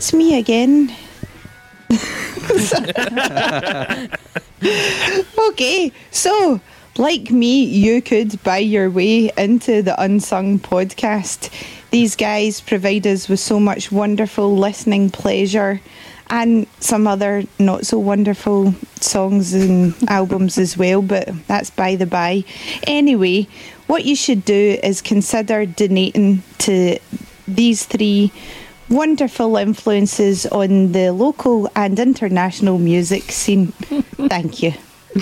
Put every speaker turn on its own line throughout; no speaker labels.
It's me again. okay, so like me, you could buy your way into the Unsung podcast. These guys provide us with so much wonderful listening pleasure and some other not so wonderful songs and albums as well, but that's by the by. Anyway, what you should do is consider donating to these three wonderful influences on the local and international music scene. Thank you.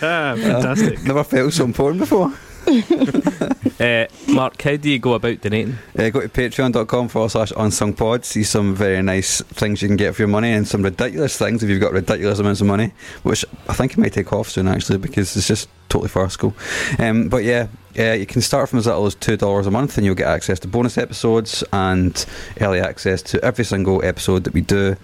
Fantastic.
Never felt so important before.
uh, Mark, how do you go about donating?
Uh, go to patreon.com forward slash unsung pod. See some very nice things you can get for your money and some ridiculous things if you've got ridiculous amounts of money, which I think it might take off soon actually because it's just totally farcical. Um, but yeah, uh, you can start from as little as $2 a month and you'll get access to bonus episodes and early access to every single episode that we do.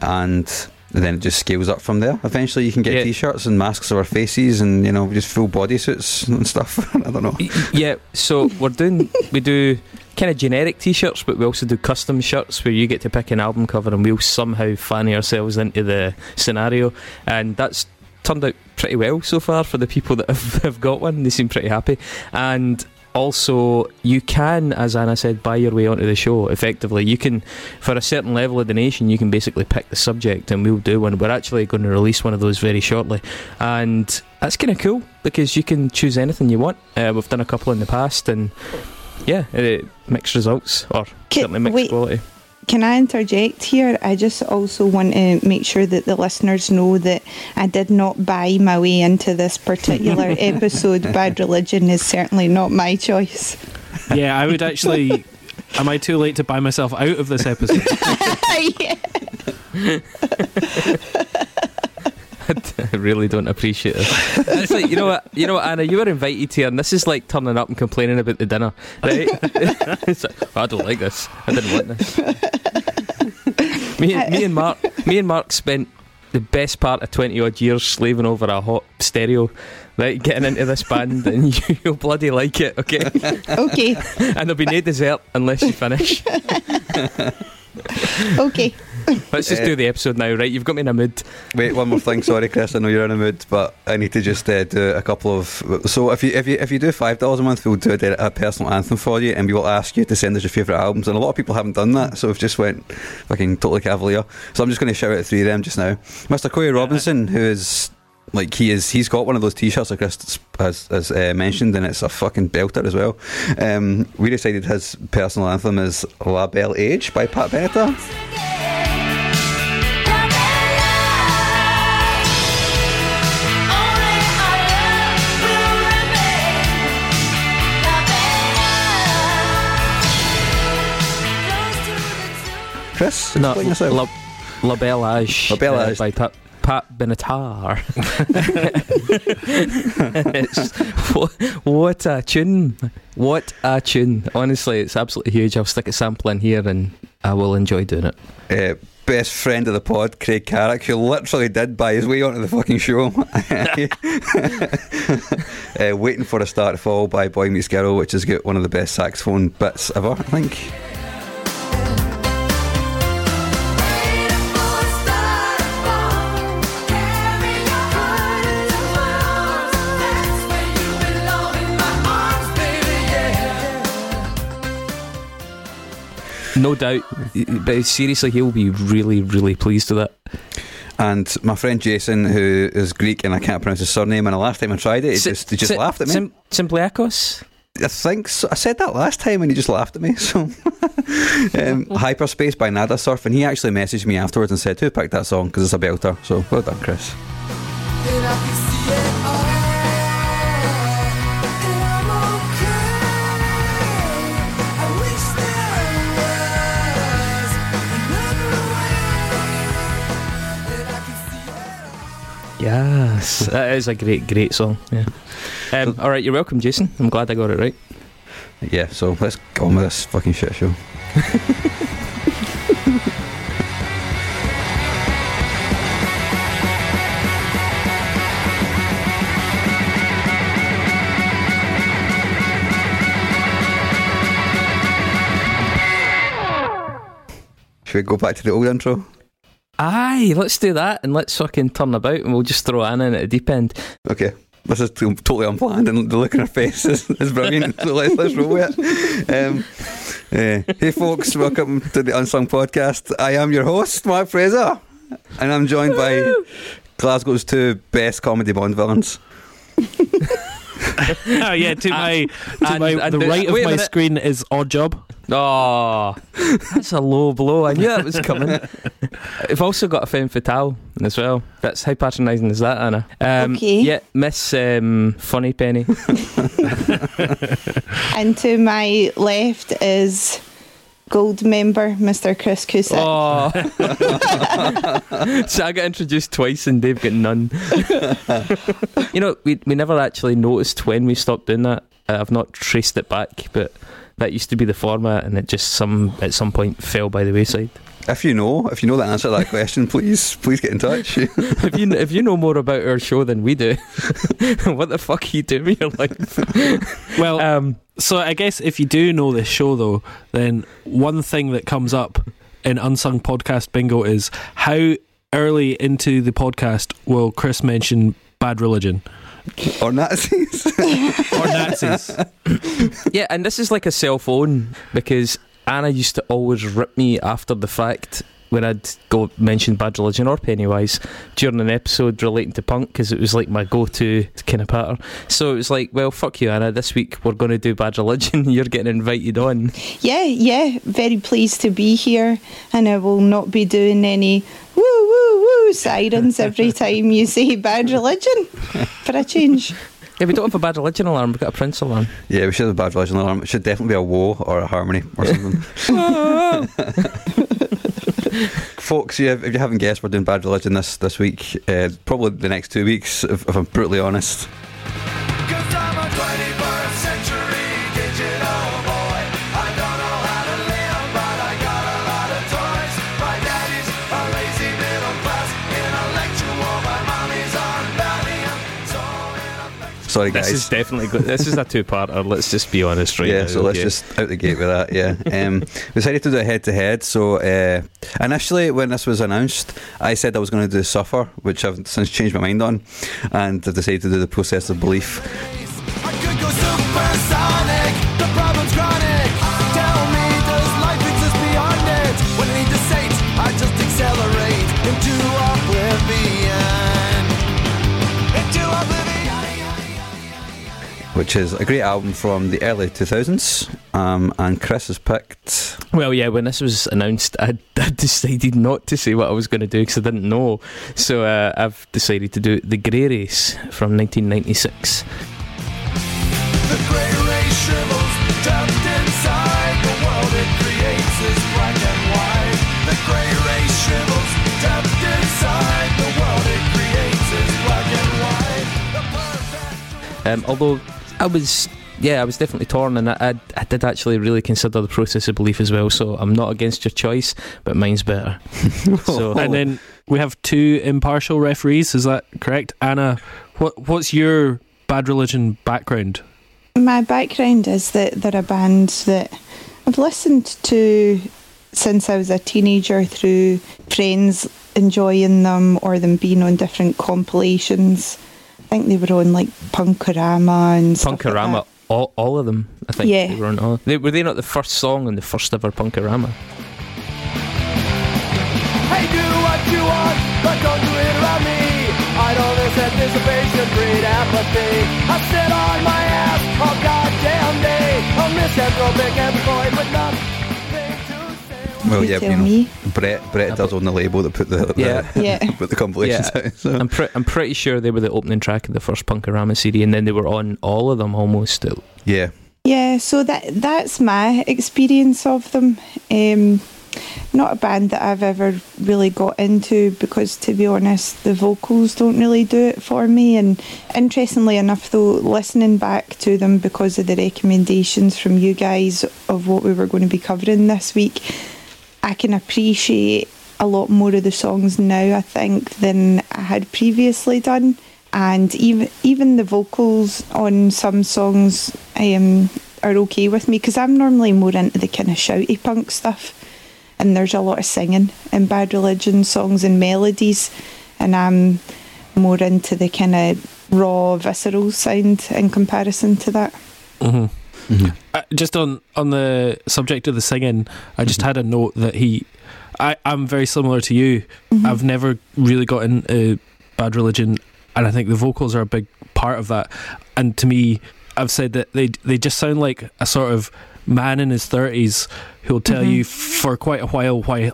And and then it just scales up from there. Eventually, you can get
Yeah.
t-shirts and masks of our faces, and you know, just full body suits and stuff. I don't know.
Yeah, so we're doing we do kind of generic t-shirts, but we also do custom shirts where you get to pick an album cover and we'll somehow fanny ourselves into the scenario, and that's turned out pretty well so far for the people that have, have got one. They seem pretty happy, and also you can, as Anna said, buy your way onto the show. Effectively, you can for a certain level of donation, you can basically pick the subject, and we'll do one. We're actually going to release one of those very shortly, and that's kind of cool because you can choose anything you want. Uh, we've done a couple in the past, and yeah, uh, mixed results or
Ki-
certainly mixed
wait.
quality.
Can I interject here? I just also want to make sure that the listeners know that I did not buy my way into this particular episode. Bad religion is certainly not my choice.
Yeah, I would actually. Am I too late to buy myself out of this episode?
yeah.
I really don't appreciate it. It's like you know what, you know what, Anna, you were invited here, and this is like turning up and complaining about the dinner, right? it's like, I don't like this. I didn't want this. me, and- me and Mark, me and Mark spent the best part of twenty odd years slaving over a hot stereo, right? Getting into this band, and you, you'll bloody like it, okay?
Okay.
And there'll be no dessert unless you finish.
Okay.
Let's just
Uh,
do the episode now, right? You've got me in a mood.
Wait, one more thing. Sorry, Chris. I know you're in a mood, but I need to just uh, do a couple of. So if you if you if you do five dollars a month, we'll do a, a personal anthem for you, and we will ask you to send us your favourite albums. And a lot of people haven't done that, so we've just went fucking totally cavalier. So I'm just going to shout out three of them just now. Mr. Corey Robinson, who is like he is, he's got one of those T-shirts like Chris has, has uh, mentioned, and it's a fucking belter as well. Um, we decided his personal anthem is La Bel Age by Pat Benatar. Chris,
No,
explain yourself.
La, La Bel Age,
La Belle
uh, by Pat, Pat Benatar. what, what a tune! What a tune! Honestly, it's absolutely huge. I'll stick a sample in here, and I will enjoy doing it.
uh, best friend of the pod, Craig Carrick, who literally did buy his way onto the fucking show. uh, Waiting for a Star to Fall by Boy Meets Girl, which has got one of the best saxophone bits ever, I think.
No doubt, but seriously, he'll be really, really pleased with it.
And my friend Jason, who is Greek and I can't pronounce his surname, and the last time I tried it, he
Si-
just, he just
si-
laughed at me.
Sim- Simpliakos?
I think so. I said that last time and he just laughed at me. So, um, Hyperspace by Nada Surf, and he actually messaged me afterwards and said, Who picked that song? Because it's a belter. So, well done, Chris.
Yes, that is a great, great song. Yeah. Um, all right, you're welcome, Jason. I'm glad I got it right.
Yeah, so let's go on with this fucking shit show. Should we go back to the old intro?
Aye, let's do that and let's fucking turn about and we'll just throw Anna in at the deep end.
Okay. This is t- totally unplanned, and the look on her face is, is brilliant. So let's, let's roll with it. Um, uh, hey, folks, welcome to the Unsung Podcast. I am your host, Mark Fraser, and I'm joined by Glasgow's two best comedy Bond villains.
oh yeah, to my to
and-
my
and
the
the-
right of my
minute.
screen is Odd Job.
Oh, that's a low blow. I knew that was coming. I've also got a femme fatale as well. That's how patronising is that, Anna? Um,
Okay.
Yeah, Miss um, Funny Penny.
And to my left is gold member, Mr. Chris Cusick.
Oh, so I got introduced twice and Dave got none. you know, we we never actually noticed when we stopped doing that. Uh, I've not traced it back, but that used to be the format, and it just some at some point fell by the wayside.
If you know, if you know the answer to that question, please, please get in touch.
if you if you know more about our show than we do, what the fuck are you doing with your life?
Well,
Um,
so I guess if you do know this show though, then one thing that comes up in unsung podcast bingo is how early into the podcast will Chris mention bad religion
or Nazis.
or Nazis?
yeah, and this is like a cell phone because Anna used to always rip me after the fact when I'd go mention Bad Religion or Pennywise during an episode relating to punk because it was like my go-to kind of pattern. So it was like, well, fuck you, Anna. This week we're going to do Bad Religion. You're getting invited on.
Yeah, yeah, very pleased to be here, and I will not be doing any woo woo woo sirens every time you say bad religion for a change.
Yeah, we don't have a Bad Religion alarm. We've got a Prince alarm.
yeah, we should have a bad religion alarm. It should definitely be a woe or a harmony or something. Folks, if you haven't guessed, we're doing bad religion this this week. Uh, probably the next two weeks, if, if I'm brutally honest.
Ineffectual.
Sorry,
This is definitely good. This is a two-parter. Let's just be honest right
yeah,
now.
so let's
okay?
just out the gate with that. Yeah, um, we decided to do it head to head. So uh, initially, when this was announced, I said I was going to do Suffer, which I've since changed my mind on, and I've decided to do the Process of Belief. Which is a great album from the early 2000s. Um, and Chris has picked.
Well, yeah, when this was announced, I, I decided not to say what I was going to do because I didn't know. So uh, I've decided to do The Grey Race from 1996.
The gray race shrivels trapped inside the world it creates is black and white. The gray race shrivels trapped inside the world it creates is black and white. The perfect.
Um, although I was, yeah, I was definitely torn and I, I, I did actually really consider the process of belief as well. So I'm not against your choice, but mine's better. so
And then we have two impartial referees. Is that correct, Anna? What what's your bad religion background?
My background is that they're a band that I've listened to since I was a teenager through friends enjoying them or them being on different compilations. I think they were on like Punkorama and stuff like that.
all, all of them, I think.
Yeah.
They were, on all, they, were they not the first song on the first ever Punkorama?
Hey, do what you want, but don't do it around me. I don't anticipation breed apathy. I sit on my ass all goddamn day. A misanthropic employed with nothing to say.
Well,
You
yeah,
tell
you know,
me.
Brett Brett does own the label that put the, the
Yeah.
Yeah.
put the compilations
Yeah.
out. So.
I'm, pre- I'm pretty sure they were the opening track of the first Punkorama CD, and then they were on all of them almost. Still.
Yeah,
Yeah, so that that's my experience of them. Um, not a band that I've ever really got into because, to be honest, the vocals don't really do it for me. And interestingly enough, though, listening back to them because of the recommendations from you guys of what we were going to be covering this week, I can appreciate a lot more of the songs now, I think, than I had previously done. And even even the vocals on some songs um, are okay with me because I'm normally more into the kind of shouty punk stuff. And there's a lot of singing in Bad Religion songs and melodies, and I'm more into the kind of raw, visceral sound in comparison to that.
hmm
Mhm.
Uh, just on on the subject of the singing, I just had a note that he, I I'm very similar to you. I've never really got into Bad Religion, and I think the vocals are a big part of that. And to me, I've said that they they just sound like a sort of man in his thirties who'll tell
Mhm.
you for quite a while why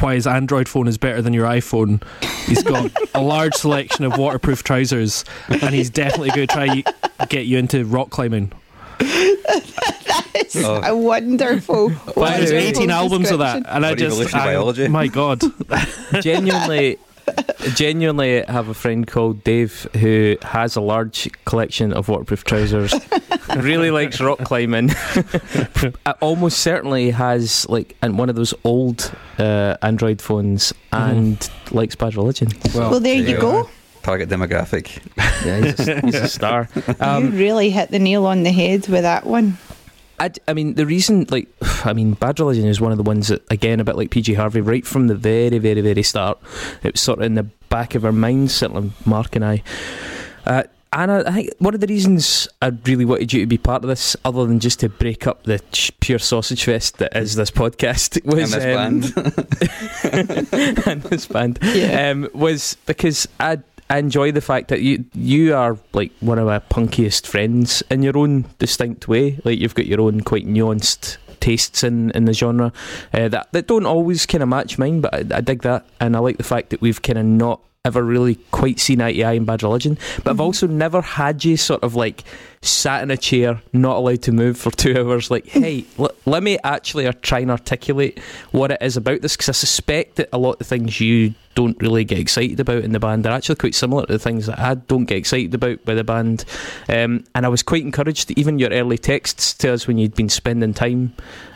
why his Android phone is better than your iPhone. He's got a large selection of waterproof trousers, and he's definitely going to try y- get you into rock climbing.
It's
Oh.
a wonderful.
But there's 18 albums of that,
description.
and I
Or
just
evolutionary
I-
biology.
My God,
genuinely genuinely have a friend called Dave who has a large collection of waterproof trousers really likes rock climbing Uh, almost certainly has like and one of those old uh, android phones and likes bad religion
Well, there you go.
Target demographic.
yeah he's a, he's a star um,
you really hit the nail on the head with that one.
I, I mean, the reason, like, I mean, Bad Religion is one of the ones that, again, a bit like PJ Harvey, right from the very, very, very start, it was sort of in the back of our minds, certainly Mark and I. Uh, and I, I think one of the reasons I really wanted you to be part of this, other than just to break up the ch- pure sausage fest that is this podcast, was
And this band.
and this band
Yeah.
um, was because I, I enjoy the fact that you you are like one of my punkiest friends in your own distinct way. Like you've got your own quite nuanced tastes in, in the genre uh, that that don't always kind of match mine, but I, I dig that, and I like the fact that we've kind of not ever really quite seen eye to eye in Bad Religion. But I've also never had you sort of like sat in a chair, not allowed to move for two hours. Like, hey, l- let me actually uh, try and articulate what it is about this, because I suspect that a lot of the things you don't really get excited about in the band are actually quite similar to the things that I don't get excited about by the band. Um, and I was quite encouraged, even your early texts to us when you'd been spending time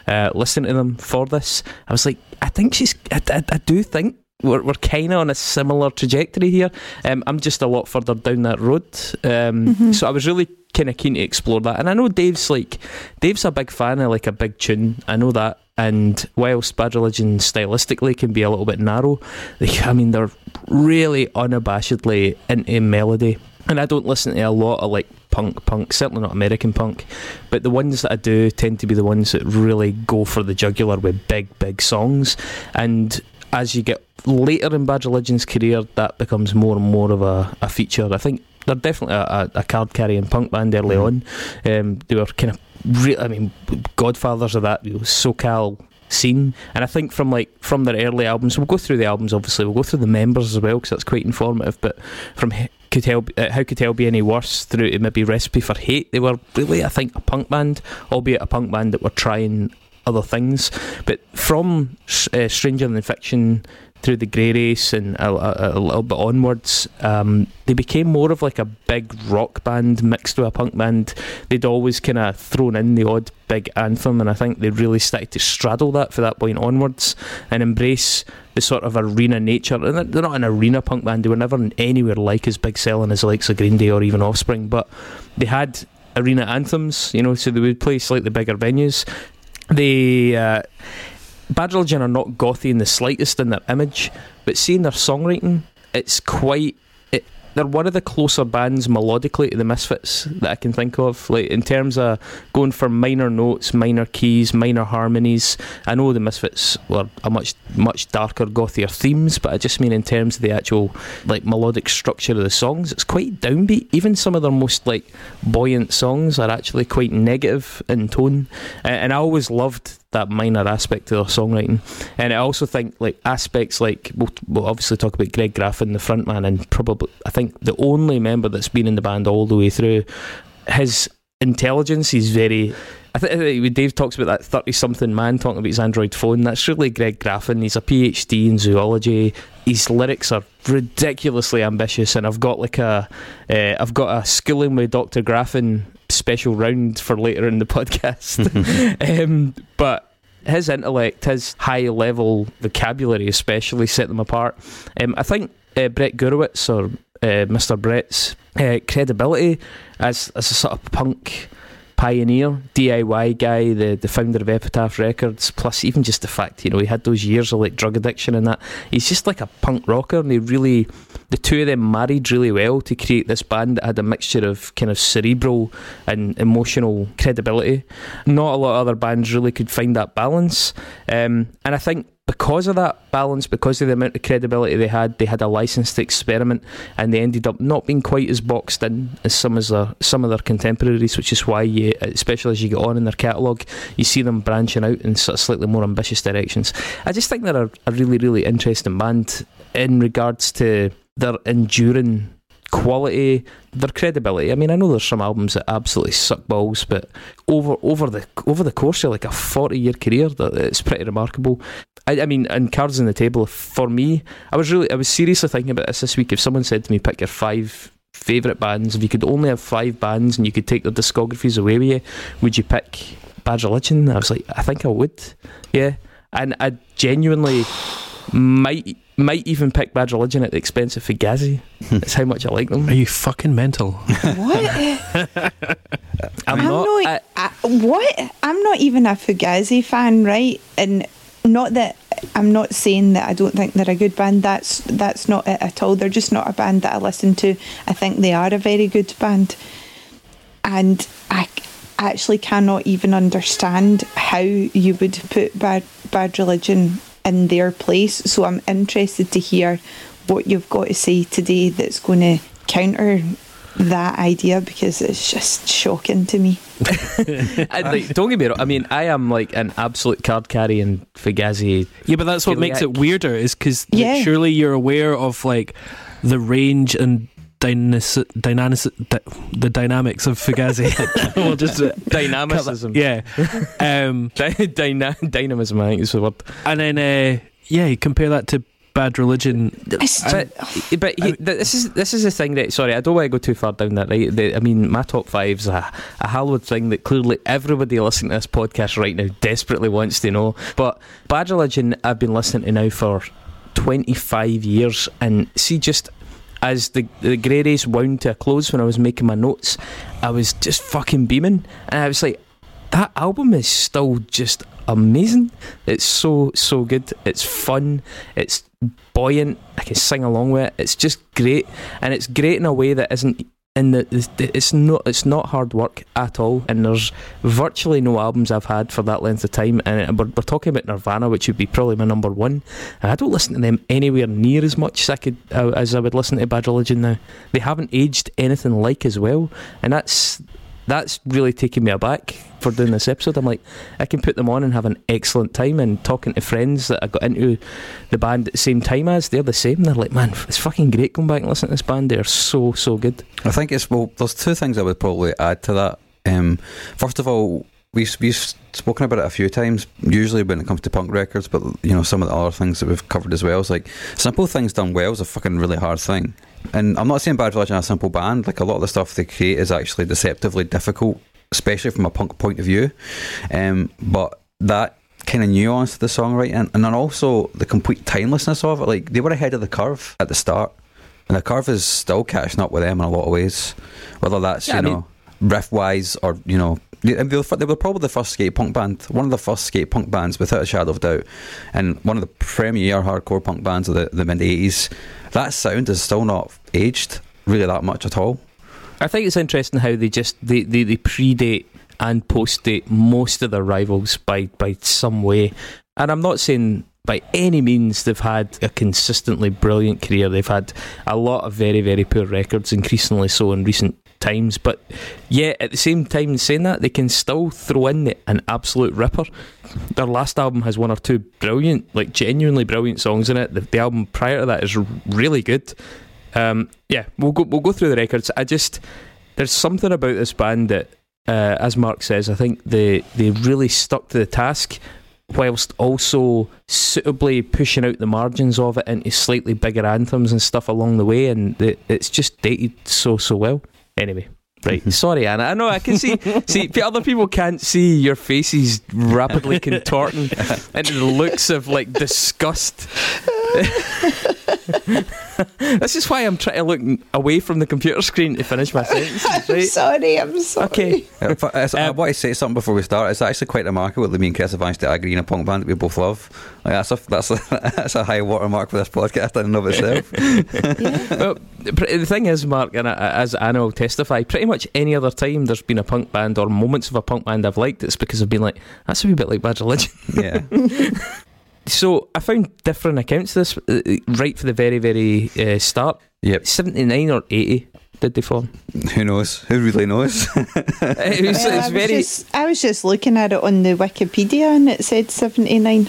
uh, listening to them for this. I was like, I think she's, I, I, I do think we're, we're kind of on a similar trajectory here. Um, I'm just a lot further down that road. Um, So I was really kind of keen to explore that. And I know Dave's like, Dave's a big fan of like a big tune. I know that. And whilst Bad Religion stylistically can be a little bit narrow, they, I mean, they're really unabashedly into melody. And I don't listen to a lot of like punk, punk, certainly not American punk, but the ones that I do tend to be the ones that really go for the jugular with big, big songs. And as you get later in Bad Religion's career, that becomes more and more of a, a feature. I think they're definitely a, a, card carrying punk band early on. Um, they were kind of, re- I mean, godfathers of that you know, SoCal scene. And I think from like from their early albums, we'll go through the albums. Obviously, we'll go through the members as well because that's quite informative. But from could hell, uh, how could hell be any worse through to maybe Recipe for Hate? They were really, I think, a punk band, albeit a punk band that were trying other things. But from uh, Stranger Than Fiction through the Grey Race and a, a, a little bit onwards, um, they became more of like a big rock band mixed with a punk band. They'd always kind of thrown in the odd big anthem, and I think they really started to straddle that for that point onwards and embrace the sort of arena nature. And they're- they're not an arena punk band; they were never anywhere like as big selling as likes of Green Day or even Offspring, but they had arena anthems, you know, so they would play slightly bigger venues. They uh, Bad Religion are not gothy in the slightest in their image, but seeing their songwriting, it's quite. They're one of the closer bands melodically to the Misfits that I can think of. Like in terms of going for minor notes, minor keys, minor harmonies. I know the Misfits were a much much darker, gothier themes, but I just mean in terms of the actual like melodic structure of the songs, it's quite downbeat. Even some of their most like buoyant songs are actually quite negative in tone, A- and I always loved that minor aspect to their songwriting. And I also think like aspects like we'll, we'll obviously talk about Greg Graffin, the frontman, and probably I think the only member that's been in the band all the way through. His intelligence is very. I think Dave talks about that thirty-something man talking about his Android phone. That's really Greg Graffin. He's a PhD in zoology. His lyrics are ridiculously ambitious, and I've got like a, uh, I've got a schooling with Doctor Graffin special round for later in the podcast. um, but his intellect, his high level vocabulary, especially set them apart. Um, I think uh, Brett Gurewitz or uh, Mr. Brett's uh, credibility as as a sort of punk pioneer, DIY guy, the, the founder of Epitaph Records, plus even just the fact, you know, he had those years of like drug addiction and that. He's just like a punk rocker and they really, the two of them married really well to create this band that had a mixture of kind of cerebral and emotional credibility. Not a lot of other bands really could find that balance. Um, and I think because of that balance, because of the amount of credibility they had, they had a license to experiment, and they ended up not being quite as boxed in as some as their, some of their contemporaries. Which is why, you, especially as you get on in their catalogue, you see them branching out in sort of slightly more ambitious directions. I just think they're a, a really, really interesting band in regards to their enduring quality, their credibility. I mean, I know there's some albums that absolutely suck balls, but over over the over the course of like a forty year career, that it's pretty remarkable. I, I mean, and cards on the table for me. I was really, I was seriously thinking about this this week. If someone said to me, "Pick your five favorite bands," if you could only have five bands and you could take their discographies away with you, would you pick Bad Religion? I was like, I think I would. Yeah, and I genuinely might might even pick Bad Religion at the expense of Fugazi. Hmm. That's how much I like them.
Are you fucking mental?
What?
I'm,
I'm
not.
not.
I-
I, what? I'm not even a Fugazi fan, right? And not that I'm not saying that I don't think they're a good band. That's that's not it at all. They're just not a band that I listen to. I think they are a very good band, and I actually cannot even understand how you would put Bad Bad Religion in their place. So I'm interested to hear what you've got to say today that's going to counter that idea because it's just shocking to me.
I- like, don't get me wrong. I mean, I am like an absolute card carrying Fugazi.
Yeah, but that's what makes it weirder. Is because
Yeah.
surely you're aware of like the range and dynas- dynanis- dy- the dynamics of Fugazi. we'll just uh,
Dynamicism.
yeah, um,
Dy- dyna- dynamism, I think is the word.
and then uh, yeah, compare that to Bad Religion.
It's
But, but he, this is this is the thing that sorry, I don't want to go too far down that right. The, I mean, my top five's a, a Hollywood thing that clearly everybody listening to this podcast right now desperately wants to know. But Bad Religion, I've been listening to now for twenty five years, and see just. As the the grey race wound to a close when I was making my notes, I was just fucking beaming, and I was like, that album is still just amazing. It's so so good. It's fun. It's buoyant. I can sing along with it. It's just great, and it's great in a way that isn't in the. It's not. It's not hard work at all. And there's virtually no albums I've had for that length of time. And we're, we're talking about Nirvana, which would be probably my number one. And I don't listen to them anywhere near as much as I could uh, as I would listen to Bad Religion now. They haven't aged anything like as well, and that's that's really taken me aback for doing this episode. I'm like, I can put them on and have an excellent time. And talking to friends that I got into the band at the same time as, they're the same. They're like, man, it's fucking great going back and listening to this band. They're so, so good.
I think it's well. There's two things I would probably add to that. Um, first of all, we've we've spoken about it a few times. Usually when it comes to punk records, but you know some of the other things that we've covered as well is like simple things done well is a fucking really hard thing. And I'm not saying Bad Religion are a simple band. Like a lot of the stuff they create is actually deceptively difficult, especially from a punk point of view. Um, but that kind of nuance to the songwriting, and then also the complete timelessness of it. Like they were ahead of the curve at the start, and the curve is still catching up with them in a lot of ways. Whether that's
Yeah,
you
I mean-
know riff wise or you know. They they were, they were probably the first skate punk band, one of the first skate punk bands without a shadow of doubt, and one of the premier hardcore punk bands of the, the mid 80s. That sound is still not aged really that much at all.
I think it's interesting how they just they, they, they predate and postdate most of their rivals by by some way. And I'm not saying by any means they've had a consistently brilliant career. They've had a lot of very very poor records, increasingly so in recent times. But yeah, at the same time, saying that they can still throw in an absolute ripper. Their last album has one or two brilliant, like genuinely brilliant songs in it. The, the album prior to that is really good. Um, yeah, we'll go we'll go through the records. I just there's something about this band that, uh, as Mark says, I think they they really stuck to the task, whilst also suitably pushing out the margins of it into slightly bigger anthems and stuff along the way, and it, it's just dated so so well. Anyway. Right, mm-hmm. sorry, Anna. I know I can see. see, other people can't see your faces rapidly contorting into the looks of like disgust. this is why I'm trying to look away from the computer screen to finish my sentences.
I'm sorry, I'm sorry.
Okay.
But it's- I
Um,
want to say something before we start. It's actually quite remarkable that me and Chris have managed to agree in a punk band that we both love. Like, that's a that's a, that's a high watermark for this podcast in and of itself.
well, the thing is, Mark, and I, as Anna will testify, pretty much any other time there's been a punk band or moments of a punk band I've liked, it's because I've been like, that's a wee bit like Bad Religion.
yeah,
So I found different accounts of this uh, right for the very, very uh, start.
yep.
79 or 80 did they form?
Who knows? Who really knows?
It was,
Well, I,
it's
was
very.
just, I was just looking at it on the Wikipedia and it said 79.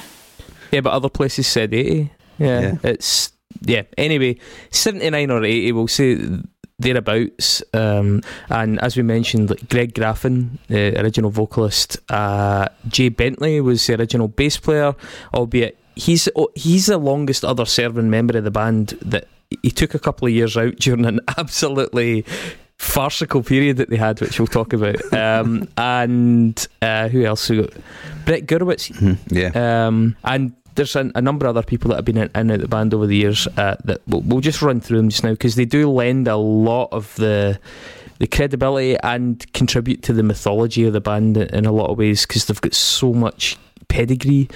Yeah, but other places said 80. Yeah,
Yeah.
it's. Yeah, anyway, 79 or 80, we'll say thereabouts. Um, and as we mentioned, like Greg Graffin, the original vocalist, uh, Jay Bentley was the original bass player, albeit he's oh, he's the longest other serving member of the band that he took a couple of years out during an absolutely farcical period that they had, which we'll talk about. Um, and uh, who else? We got Brett Gurewitz.
Mhm, yeah.
Um, and there's a, number of other people that have been in, in and out the band over the years uh, that we'll, we'll just run through them just now because they do lend a lot of the the credibility and contribute to the mythology of the band in a lot of ways because they've got so much pedigree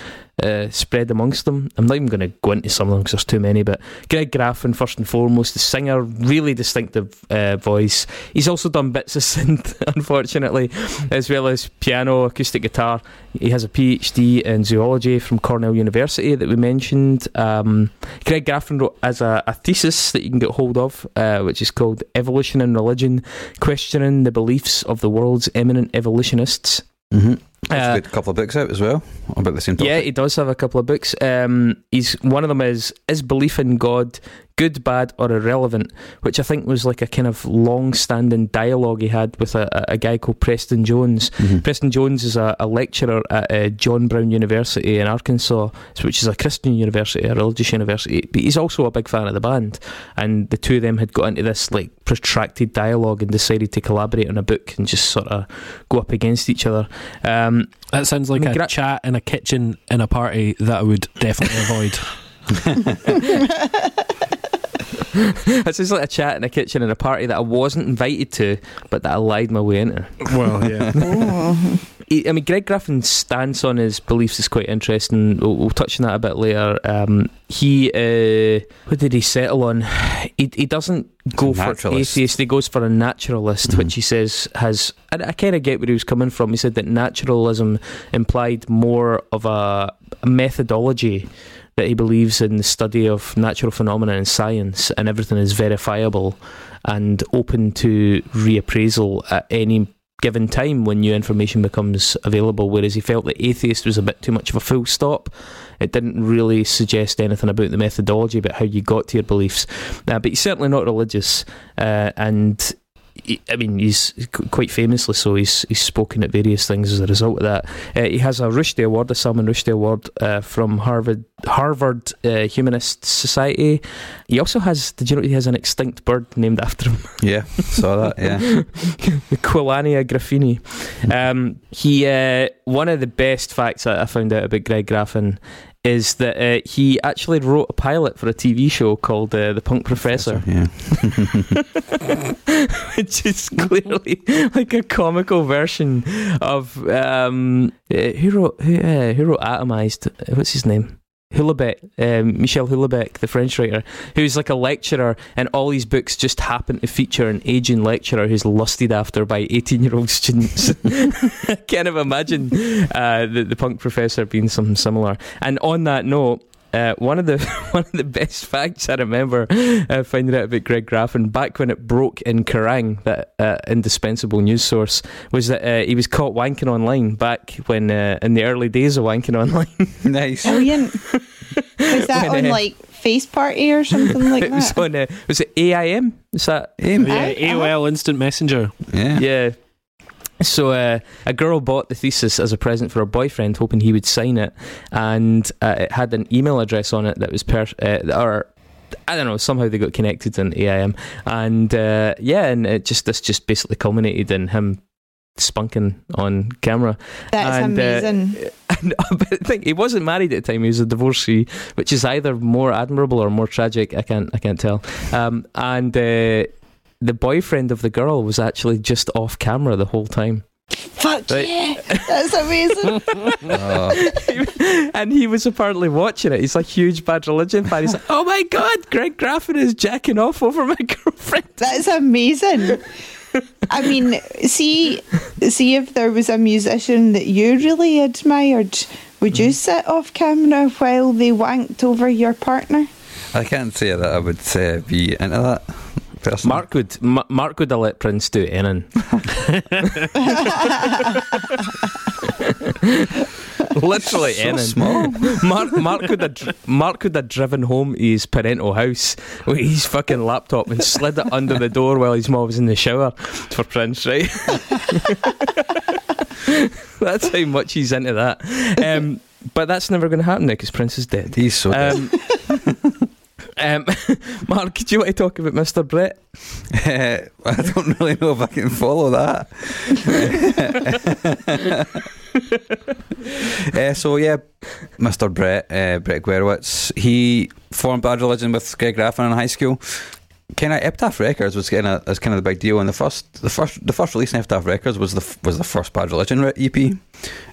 uh, spread amongst them. I'm not even going to go into some of them because there's too many, but Greg Graffin, first and foremost, the singer, really distinctive uh, voice. He's also done bits of synth, unfortunately, as well as piano, acoustic guitar. He has a PhD in zoology from Cornell University that we mentioned. Um, Greg Graffin wrote as a, a thesis that you can get hold of, uh, which is called Evolution and Religion Questioning the Beliefs of the World's Eminent Evolutionists.
Mm-hmm.
Uh,
a couple of books out as well about the same topic.
yeah, he does have a couple of books. Um, he's one of them is is belief in God good, bad, or irrelevant? Which I think was like a kind of long-standing dialogue he had with a, a guy called Preston Jones.
Mhm.
Preston Jones is a, a lecturer at uh, John Brown University in Arkansas, which is a Christian university, a religious university. But he's also a big fan of the band, and the two of them had got into this like protracted dialogue and decided to collaborate on a book and just sort of go up against each other. Um,
That sounds like
I mean,
a
gra-
chat in a kitchen in a party that I would definitely avoid.
This is like a chat in a kitchen in a party that I wasn't invited to, but that I lied my way into.
Well, yeah.
Oh.
He- I mean, Greg Graffin's stance on his beliefs is quite interesting. We'll, we'll touch on that a bit later. Um, he, uh, what did he settle on? He, he doesn't go for
Naturalist.
atheist. He goes for a naturalist,
Mhm.
which he says has. I, I kind of get where he was coming from. He said that naturalism implied more of a, a methodology that he believes in the study of natural phenomena and science, and everything is verifiable and open to reappraisal at any given time when new information becomes available. Whereas he felt that atheist was a bit too much of a full stop. It didn't really suggest anything about the methodology, about how you got to your beliefs. Uh, but he's certainly not religious, uh, and. He- I mean, he's quite famously so. He's he's spoken at various things as a result of that. Uh, he has a Rushdie Award, a Salman Rushdie Award uh, from Harvard Harvard uh, Humanist Society. He also has. Did you know he has an extinct bird named after him?
Yeah, saw that. Yeah,
the Qilania graffini. Um, he uh, one of the best facts that I found out about Greg Graffin is that uh, he actually wrote a pilot for a TV show called uh, The Punk Professor,
Yeah,
which is clearly like a comical version of um, uh, who wrote who, uh, who wrote Atomized. Uh, What's his name? Houellebecq, um, Michel Houellebecq, the French writer, who's like a lecturer, and all his books just happen to feature an aging lecturer who's lusted after by 18 year old students. I kind of imagine uh, the, the punk professor being something similar. And on that note, uh, one of the one of the best facts I remember uh, finding out about Greg Graffin back when it broke in Kerrang, that uh, indispensable news source, was that uh, he was caught wanking online back when uh, in the early days of wanking online.
nice.
Brilliant. Was that
When,
on
uh,
like Face Party or something like
it was
that?
on uh, was it AIM? Is that
Aim.
yeah, AOL Instant Messenger.
Yeah.
yeah. So uh, a girl bought the thesis as a present for her boyfriend, hoping he would sign it, and uh, it had an email address on it that was per uh, or. I don't know. Somehow they got connected in AIM, and uh, yeah, and it just this just basically culminated in him spunking on camera.
That's
and, uh,
amazing.
and but I think he wasn't married at the time; he was a divorcee, which is either more admirable or more tragic. I can't, I can't tell. Um, and uh, the boyfriend of the girl was actually just off camera the whole time.
Fuck
Right.
yeah, that's amazing.
Oh,
and he was apparently watching it. He's a huge Bad Religion fan. He's like, "Oh my god, Greg Graffin is jacking off over my girlfriend."
That's amazing. I mean, see, see if there was a musician that you really admired, would you sit off camera while they wanked over your partner?
I can't say that I would uh, be into that.
Mark would, Ma- Mark would have let Prince do anything. Literally
so
anything.
small.
Mark, Mark could have, Mark could have driven home to his parental house with his fucking laptop and slid it under the door while his mom was in the shower for Prince, right? that's how much he's into that. Um, but that's never going to happen now because Prince is dead.
He's so dead.
Um, um, Mark, do you want to talk about Mr. Brett?
Uh, I don't really know if I can follow that. uh, so yeah, Mr. Brett, uh, Brett Gurewitz, he formed Bad Religion with Greg Graffin in high school. Kind of Epitaph Records was kind of was kind of the big deal, and the first the first the first release in Epitaph Records was the was the first Bad Religion EP,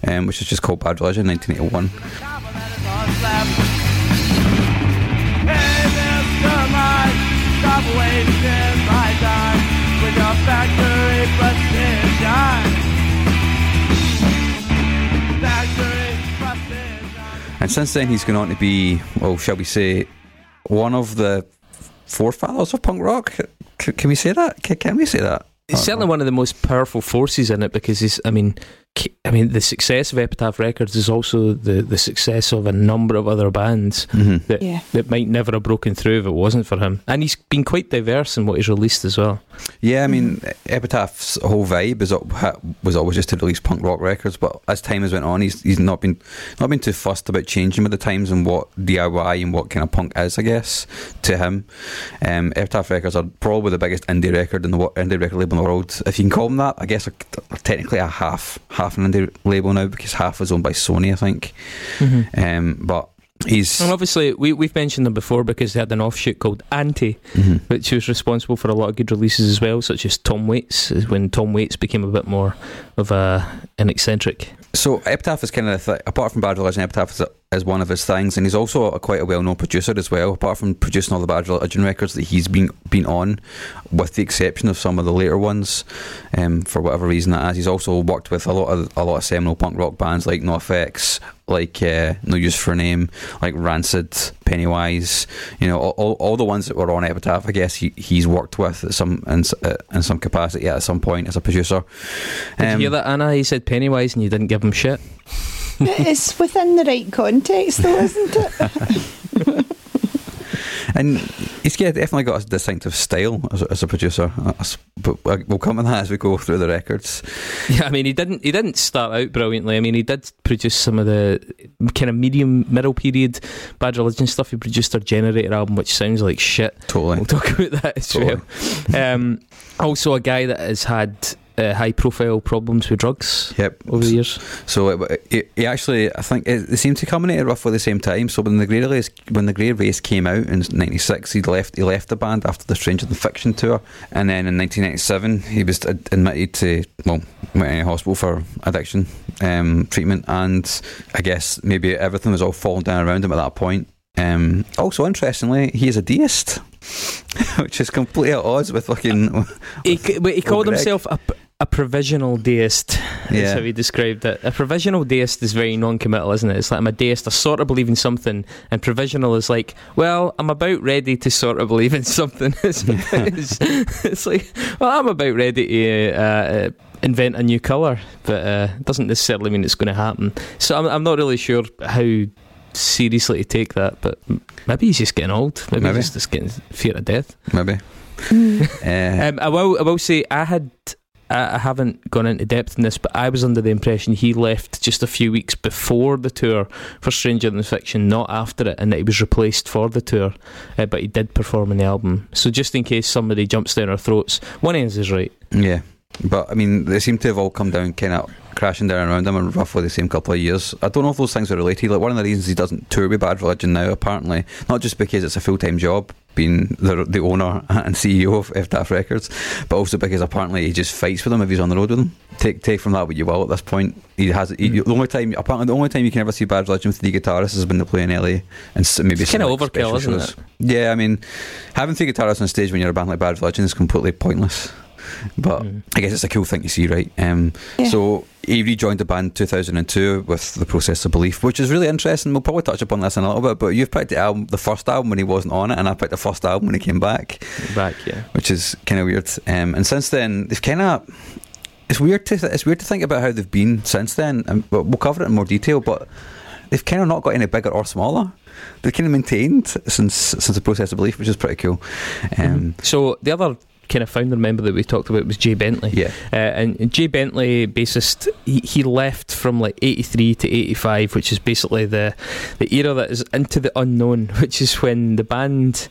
um, which is just called Bad Religion, 1981. And since then, he's gone on to be, well, shall we say, one of the forefathers of punk rock. C- can we say that? C- can we say that?
He's certainly uh-huh. one of the most powerful forces in it because he's, I mean, I mean, the success of Epitaph Records is also the, the success of a number of other bands
Mhm.
that
Yeah.
that might never have broken through if it wasn't for him. And he's been quite diverse in what he's released as well.
Yeah, I mean, Epitaph's whole vibe is was always just to release punk rock records, but as time has went on, he's he's not been not been too fussed about changing with the times and what DIY and what kind of punk is. I guess to him, um, Epitaph Records are probably the biggest indie record in the indie record label in the world, if you can call them that. I guess they're technically a half half an indie label now because half is owned by Sony, I think. Um, but he's
And obviously, we, we've mentioned them before because they had an offshoot called Anti,
Mhm.
which was responsible for a lot of good releases as well, such as Tom Waits, when Tom Waits became a bit more of a an eccentric.
So Epitaph is kind of th- apart from Bad Religion, Epitaph is, is one of his things, and he's also a, quite a well-known producer as well. Apart from producing all the Bad Religion records that he's been been on, with the exception of some of the later ones, um, for whatever reason that is, he's also worked with a lot of a lot of seminal punk rock bands like NoFX, like uh, No Use for a Name, like Rancid, Pennywise. You know, all, all, the ones that were on Epitaph. I guess he, he's worked with at some in, uh, in some capacity at some point as a producer.
Did
Um,
you hear that, Anna? He said Pennywise and you didn't give him shit.
It's within the right context, though, isn't it?
And he's yeah, definitely got a distinctive style as a, as a producer. That's- But we'll come to that as we go through the records.
Yeah, I mean, he didn't. He didn't start out brilliantly. I mean, he did produce some of the kind of medium middle period Bad Religion stuff. He produced their Generator album, which sounds like shit.
Totally.
We'll talk about that as
Totally.
well. Um, also, a guy that has had uh, high profile problems with drugs
Yep.
over the years.
So it, it, he actually, I think, it, it seemed to culminate roughly at roughly the same time. So when the Grey Race, when the Grey Race came out in '96, he left. He left the band after the Stranger Than Fiction tour, and then in 1997 he was admitted to well, went in a hospital for addiction um, treatment, and I guess maybe everything was all falling down around him at that point. Um, also, interestingly, he is a deist, which is completely at odds with fucking.
He, c- but he called
Greg.
himself a, a provisional deist. That's
Yeah.
how he described it. A provisional deist is very non-committal, isn't it? It's like I'm a deist. I sort of believe in something, and provisional is like, well, I'm about ready to sort of believe in something. it's, it's, like, well, I'm about ready to uh, uh, invent a new color, but uh, it doesn't necessarily mean it's going to happen. So I'm, I'm not really sure how seriously to take that, but maybe he's just getting old. Maybe,
Maybe.
he's just getting fear of death.
Maybe. Uh,
Um, I will. I will say I had. I haven't gone into depth in this, but I was under the impression he left just a few weeks before the tour for Stranger Than Fiction, not after it, and that he was replaced for the tour. Uh, but he did perform in the album. So just in case somebody jumps down our throats, one ends is right.
yeah. But I mean, they seem to have all come down, kind of crashing down around him in roughly the same couple of years. I don't know if those things are related. Like one of the reasons he doesn't tour with Bad Religion now, apparently, not just because it's a full time job being the the owner and CEO of Epitaph Records, but also because apparently he just fights with them if he's on the road with them. Take take from that what you will. At this point, he has he,
Mm.
the only time apparently the only time you can ever see Bad Religion with three guitarists is when they play in LA and maybe
It's
some,
kinda
like,
overkill, isn't
shows. Yeah, I mean, having three guitarists on stage when you're a band like Bad Religion is completely pointless. But
Mm.
I guess it's a cool thing to see, right? Um,
Yeah.
So he rejoined the band 2002 with the Process of Belief, which is really interesting. We'll probably touch upon this in a little bit, but you've picked the album, the first album when he wasn't on it, and I picked the first album when he came back,
Back, yeah.
which is kind of weird. Um, and since then, they've kind of. It's weird to it's weird to think about how they've been since then, and we'll we'll cover it in more detail. But they've kind of not got any bigger or smaller. They've kind of maintained since since the process of belief, which is pretty cool. Um,
So the other kind of founder member that we talked about was Jay Bentley.
Yeah,
Uh, and Jay Bentley, bassist, he, he left from like 83 to 85, which is basically the, the era that is into the unknown, which is when the band.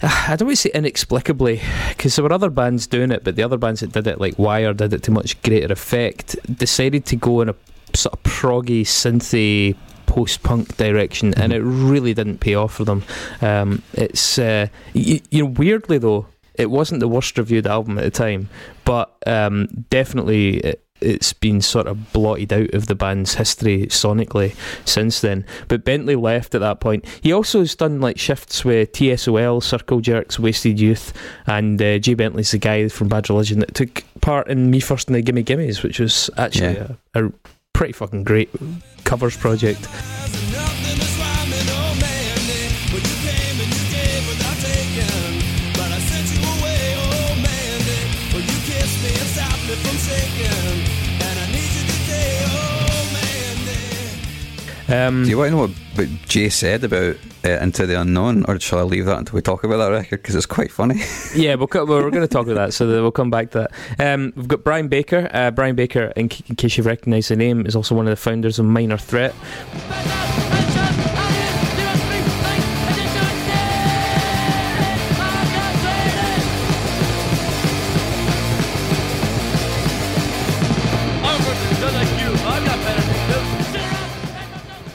I don't want to say inexplicably, because there were other bands doing it, but the other bands that did it, like Wire, did it to much greater effect, decided to go in a sort of proggy, synthy, post punk direction, and it really didn't pay off for them. Um, it's, uh, you, you know, weirdly though, it wasn't the worst reviewed album at the time, but um, definitely it, it's been sort of blotted out of the band's history sonically since then. But Bentley left at that point. He also has done like shifts with TSOL, Circle Jerks, Wasted Youth, and uh, Jay Bentley's the guy from Bad Religion that took part in Me First and the Gimme Gimmes, which was actually
Yeah.
a, a pretty fucking great covers project. Um,
Do you want to know what, Jay said about uh, Into the Unknown, or shall I leave that until we talk about that record? Because it's quite funny.
Yeah, we'll co- we're going to talk about that, so we'll come back to that. Um, we've got Brian Baker. Uh, Brian Baker, in, c- in case you recognise the name, is also one of the founders of Minor Threat.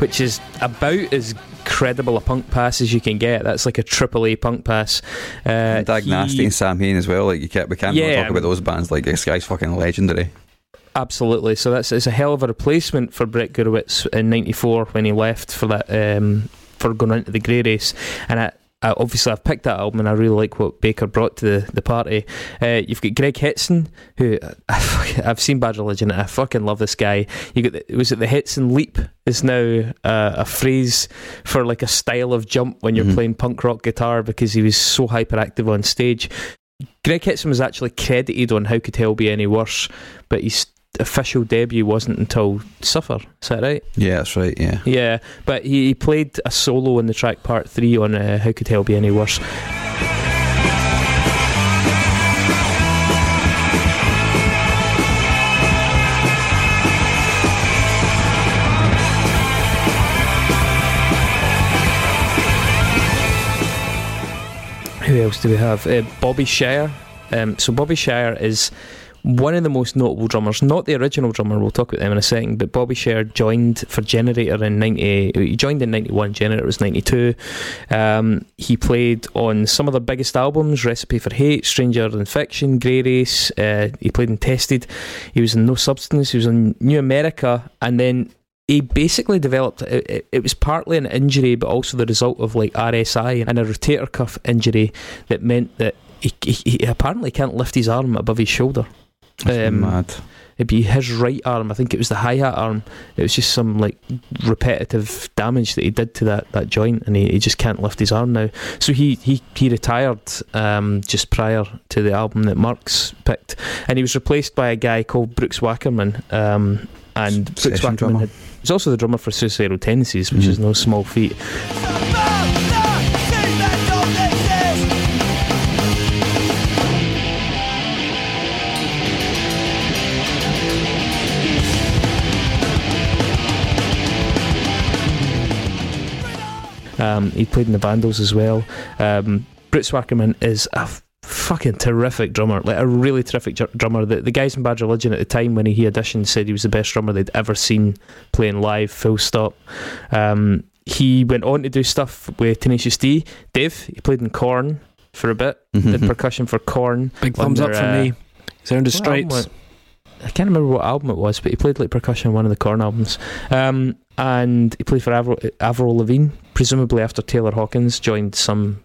Which is about as credible a punk pass as you can get. That's like a triple A punk pass. Uh,
Dag
he-
Nasty and Samhain as well. Like you can't, we can't
Yeah,
talk about those bands. Like this guy's fucking legendary.
Absolutely. So that's it's a hell of a replacement for Brett Gurewitz in '94 when he left for that um, for going into the Gray Race. And I, I, obviously, I've picked that album, and I really like what Baker brought to the, the party. Uh, you've got Greg Hetson, who I, I've seen Bad Religion. and I fucking love this guy. You got the, was it the Hetson leap? Is now uh, a phrase for like a style of jump when you're
Mhm.
playing punk rock guitar because he was so hyperactive on stage. Greg Hetson was actually credited on How Could Hell Be Any Worse, but his official debut wasn't until Suffer. Is that right?
Yeah, that's right. Yeah.
Yeah, but he, he played a solo in the track part three on uh, How Could Hell Be Any Worse. Who else do we have? Uh, Bobby Schayer. Um, so Bobby Schayer is one of the most notable drummers, not the original drummer. We'll talk about them in a second. But Bobby Schayer joined for Generator in ninety. He joined in ninety one. Generator was ninety two. Um, he played on some of their biggest albums: Recipe for Hate, Stranger Than Fiction, Gray Race. Uh, he played in Tested. He was in No Substance. He was in New America, and then he basically developed it, it, was partly an injury but also the result of like RSI and a rotator cuff injury that meant that he, he, he apparently can't lift his arm above his shoulder Um,
mad.
it'd be his right arm. I think it was the hi-hat arm. It was just some like repetitive damage that he did to that, that joint and he, he just can't lift his arm now. So he, he, he retired um, just prior to the album that Mark's picked and he was replaced by a guy called Brooks Wackerman um, and Brooks Wackerman had, was also the drummer for Suicidal Tendencies which is
Mhm.
no small feat Um, he played in the Vandals as well. Um, Brooks Wackerman is a f- fucking terrific drummer, like a really terrific dr- drummer. The, the guys in Bad Religion at the time when he auditioned said he was the best drummer they'd ever seen playing live. Full stop. Um, he went on to do stuff with Tenacious D. Dave, he played in Korn for a bit. Did
Mhm.
percussion for Korn.
Big thumbs up from me. Sound of Stripes.
I can't remember what album it was, but he played like percussion on one of the Korn albums. Um, and he played for Avril, Avril Lavigne, presumably after Taylor Hawkins joined some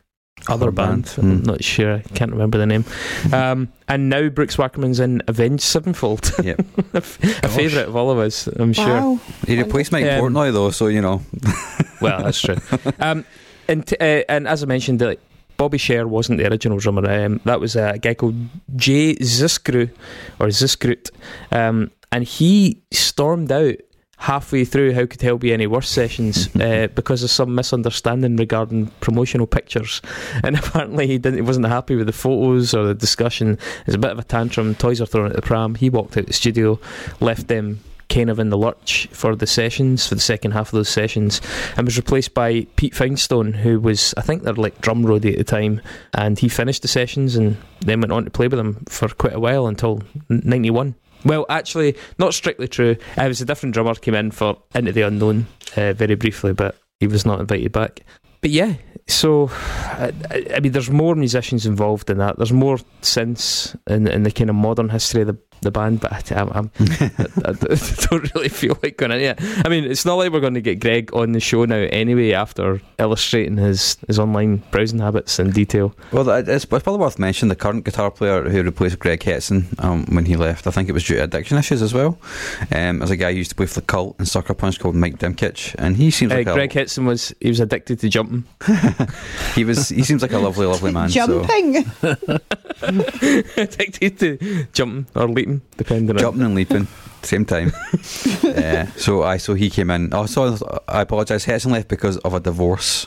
other
Other
band.
band.
I'm
Hmm.
not sure. I can't remember the name. Um, and now Brooks Wackerman's in Avenged Sevenfold.
Yep.
a favourite of all of us, I'm sure.
He replaced Mike
Um,
Portnoy though, so you know.
Well, that's true. um, and t- uh, and as I mentioned, like, Bobby Schayer wasn't the original drummer. Um, that was a guy called Jay Ziskru or Ziskrout, um, and he stormed out halfway through How Could Hell Be Any Worse sessions uh, because of some misunderstanding regarding promotional pictures. And apparently he didn't. He wasn't happy with the photos or the discussion. It's a bit of a tantrum. Toys are thrown at the pram. He walked out of the studio, left them kind of in the lurch for the sessions for the second half of those sessions and was replaced by Pete Finestone, who was, I think, they're like drum roadie at the time, and he finished the sessions and then went on to play with them for quite a while until '91. Well, actually, not strictly true. Uh, It was a different drummer came in for Into the Unknown uh, very briefly, but he was not invited back. But yeah, so I, I- mean, there's more musicians involved in that. There's more since in in the kind of modern history of the the band, but I, I'm, I'm, I, I don't really feel like going in yet. I mean, it's not like we're going to get Greg on the show now anyway after illustrating his, his online browsing habits in detail.
Well, it- it's, it's probably worth mentioning the current guitar player who replaced Greg Hetson um, when he left. I think it was due to addiction issues as well. Um, as a guy who used to play for the Cult and Sucker Punch called Mike Dimkich, and he seems
Uh,
like
Greg
a,
Hetson was he was addicted to jumping,
he was he seems like a lovely, lovely man. So.
Jumping.
addicted to jumping or leaping, depending on.
jumping and leaping same time. uh, so I so he came in. Oh, so I apologise. Hetson left because of a divorce.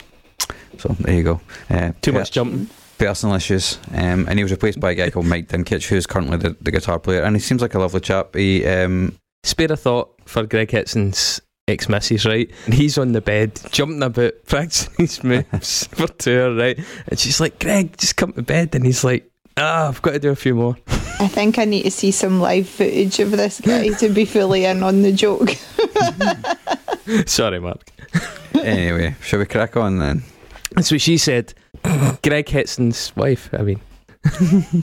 So there you go. Uh,
Too
per-
much jumping.
personal issues, um, and he was replaced by a guy called Mike Dimkich, who's currently the, the guitar player, and he seems like a lovely chap. He um,
Spare a thought for Greg Hetson's ex missus, right? And he's on the bed, jumping about, practicing his moves for tour, right? And she's like, Greg, just come to bed. And he's like, ah, I've got to do a few more.
I think I need to see some live footage of this guy to be fully in on the joke.
Sorry, Mark.
anyway, shall we crack on then?
That's what she said. Greg Hetson's wife, I mean.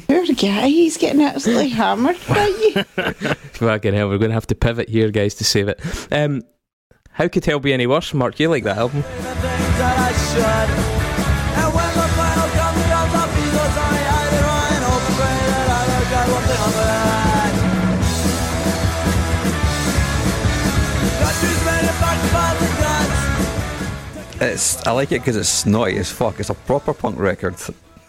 Poor guy, he's getting absolutely hammered by you.
Fucking hell, we're going to have to pivot here, guys, to save it. Um, how could hell be any worse? Mark, you like that album?
It's I like it because it's snotty as fuck. It's a proper punk record.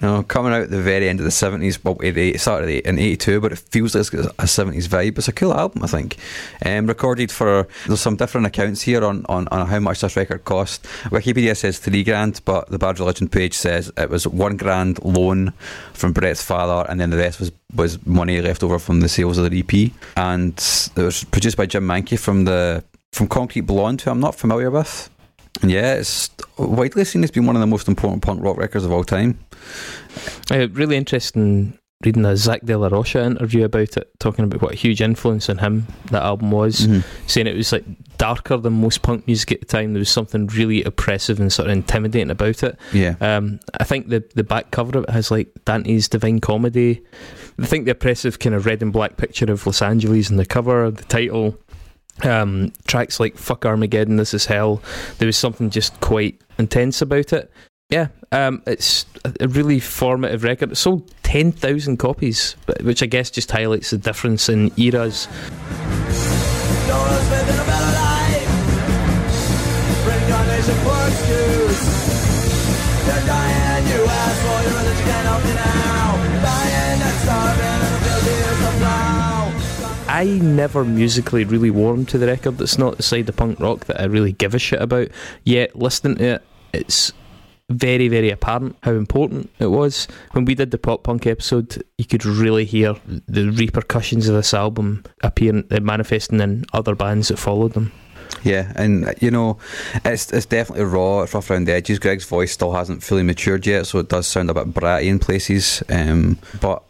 You know, coming out at the very end of the seventies, well, it started in eighty two, but it feels like it's got a seventies vibe. It's a cool album, I think. Um, recorded for there's some different accounts here on, on, on how much this record cost. Wikipedia says three grand, but the Bad Religion page says it was one grand loan from Brett's father, and then the rest was was money left over from the sales of the EP. And it was produced by Jim Mankey from the from Concrete Blonde, who I'm not familiar with. Yeah, it's widely seen as being one of the most important punk rock records of all time.
Uh, really interesting reading a Zach De La Rocha interview about it, talking about what a huge influence on him that album was.
Mhm.
saying it was like darker than most punk music at the time. There was something really oppressive and sort of intimidating about it.
Yeah.
Um, I think the the back cover of it has like Dante's Divine Comedy. I think the oppressive kind of red and black picture of Los Angeles in the cover, the title. Um, tracks like "Fuck Armageddon," "This Is Hell." There was something just quite intense about it. Yeah, um, it's a- really formative record. It sold ten thousand copies, which I guess just highlights the difference in eras. I never musically really warmed to the record. That's not the side of punk rock that I really give a shit about. Yet listening to it, it's very, very apparent how important it was. When we did the pop punk episode, you could really hear the repercussions of this album appearing, uh, manifesting in other bands that followed them.
Yeah, and uh, you know, it's it's definitely raw. It's rough around the edges. Greg's voice still hasn't fully matured yet, so it does sound a bit bratty in places. Um, but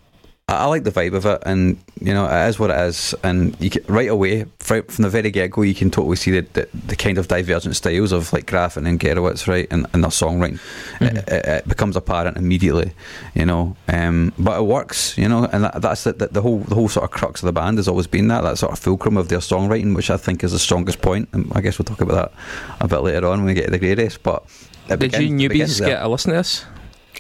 I, I like the vibe of it, and you know, it is what it is. And you can, right away, from the very get go, you can totally see the, the, the kind of divergent styles of like Graffin and Gurewitz, right, and, and their songwriting. It, it, it becomes apparent immediately, you know. Um, but it works, you know, and that, that's the, the, whole the whole sort of crux of the band has always been that that sort of fulcrum of their songwriting, which I think is the strongest point. And I guess we'll talk about that a bit later on when we get to the greatest. But
Did you
begins- begins
newbies get a listen to this?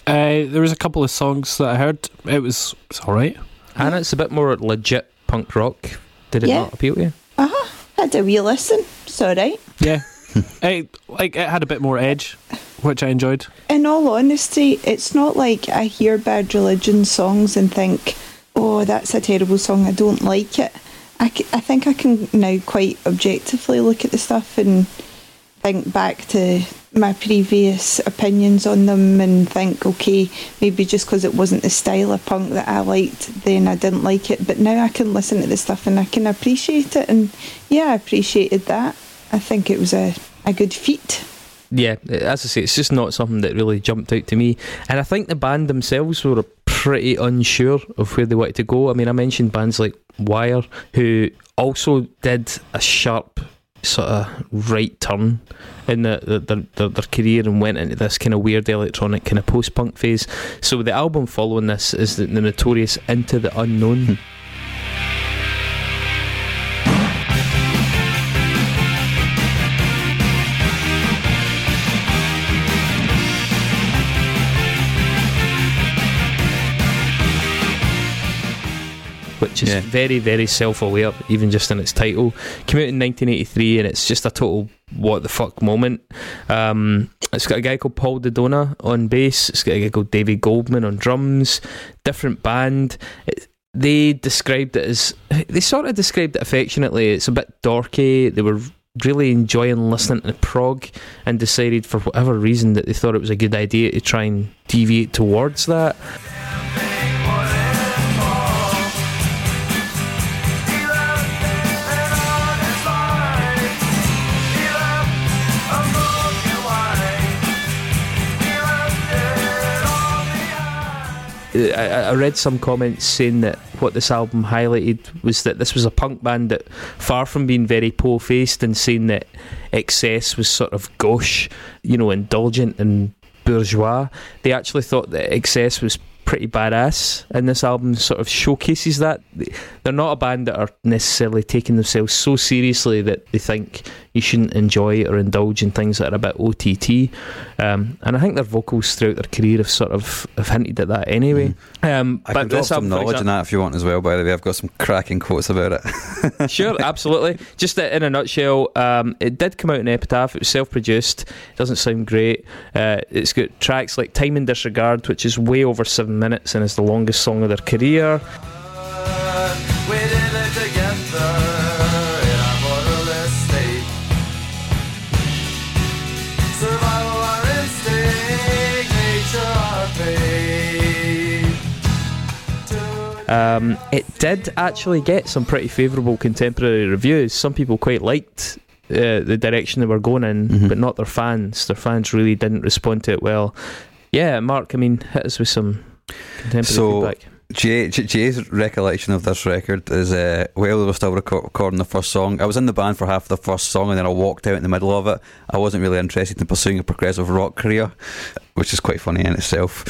Uh, there was a couple of songs that I heard. It was it's all right.
And it's a bit more legit punk rock. Did it
Yeah.
not appeal to you?
Uh huh. Had a wee listen. It's all right.
Yeah, it, like it had a bit more edge, which I enjoyed.
In all honesty, it's not like I hear Bad Religion songs and think, oh, that's a terrible song, I don't like it. I, c- I think I can now quite objectively look at the stuff and think back to my previous opinions on them and think, okay, maybe just because it wasn't the style of punk that I liked, then I didn't like it. But now I can listen to the stuff and I can appreciate it. And yeah, I appreciated that. I think it was a, a good feat.
Yeah, as I say, it's just not something that really jumped out to me. And I think the band themselves were pretty unsure of where they wanted to go. I mean, I mentioned bands like Wire, who also did a sharp sort of right turn in the, the, their, their, their career and went into this kind of weird electronic kind of post punk phase. So the album following this is the, the notorious Into the Unknown. Hmm. Which is
Yeah.
very, very self aware, even just in its title. Came out in 1983, and it's just a total what the fuck moment. Um, it's got a guy called Paul Dedona on bass, it's got a guy called David Goldman on drums, different band. It, they described it as, they sort of described it affectionately. It's a bit dorky. They were really enjoying listening to prog and decided for whatever reason that they thought it was a good idea to try and deviate towards that. I, I read some comments saying that what this album highlighted was that this was a punk band that, far from being very po-faced and saying that excess was sort of gauche, you know, indulgent and bourgeois, they actually thought that excess was pretty badass, and this album sort of showcases that. They're not a band that are necessarily taking themselves so seriously that they think you shouldn't enjoy or indulge in things that are a bit OTT. Um, and I think their vocals throughout their career have sort of have hinted at that anyway. Um,
I can drop some
album, for
knowledge in that if you want as well. By the way, I've got some cracking quotes about it.
sure, absolutely. Just uh, in a nutshell, um, it did come out in Epitaph. It was self-produced. It doesn't sound great. Uh, it's got tracks like "Time and Disregard," which is way over seven minutes and is the longest song of their career.
It together in our borderless state. Survival our instinct, nature our fate. To
Um, it did actually get some pretty favourable contemporary reviews. Some people quite liked uh, the direction they were going in,
Mhm.
but not their fans. Their fans really didn't respond to it well. Yeah, Mark. I mean, hit us with some contemporary
So-
feedback.
Jay, J- Jay's recollection of this record is uh, while we were still reco- recording the first song, I was in the band for half the first song and then I walked out in the middle of it. I wasn't really interested in pursuing a progressive rock career, which is quite funny in itself.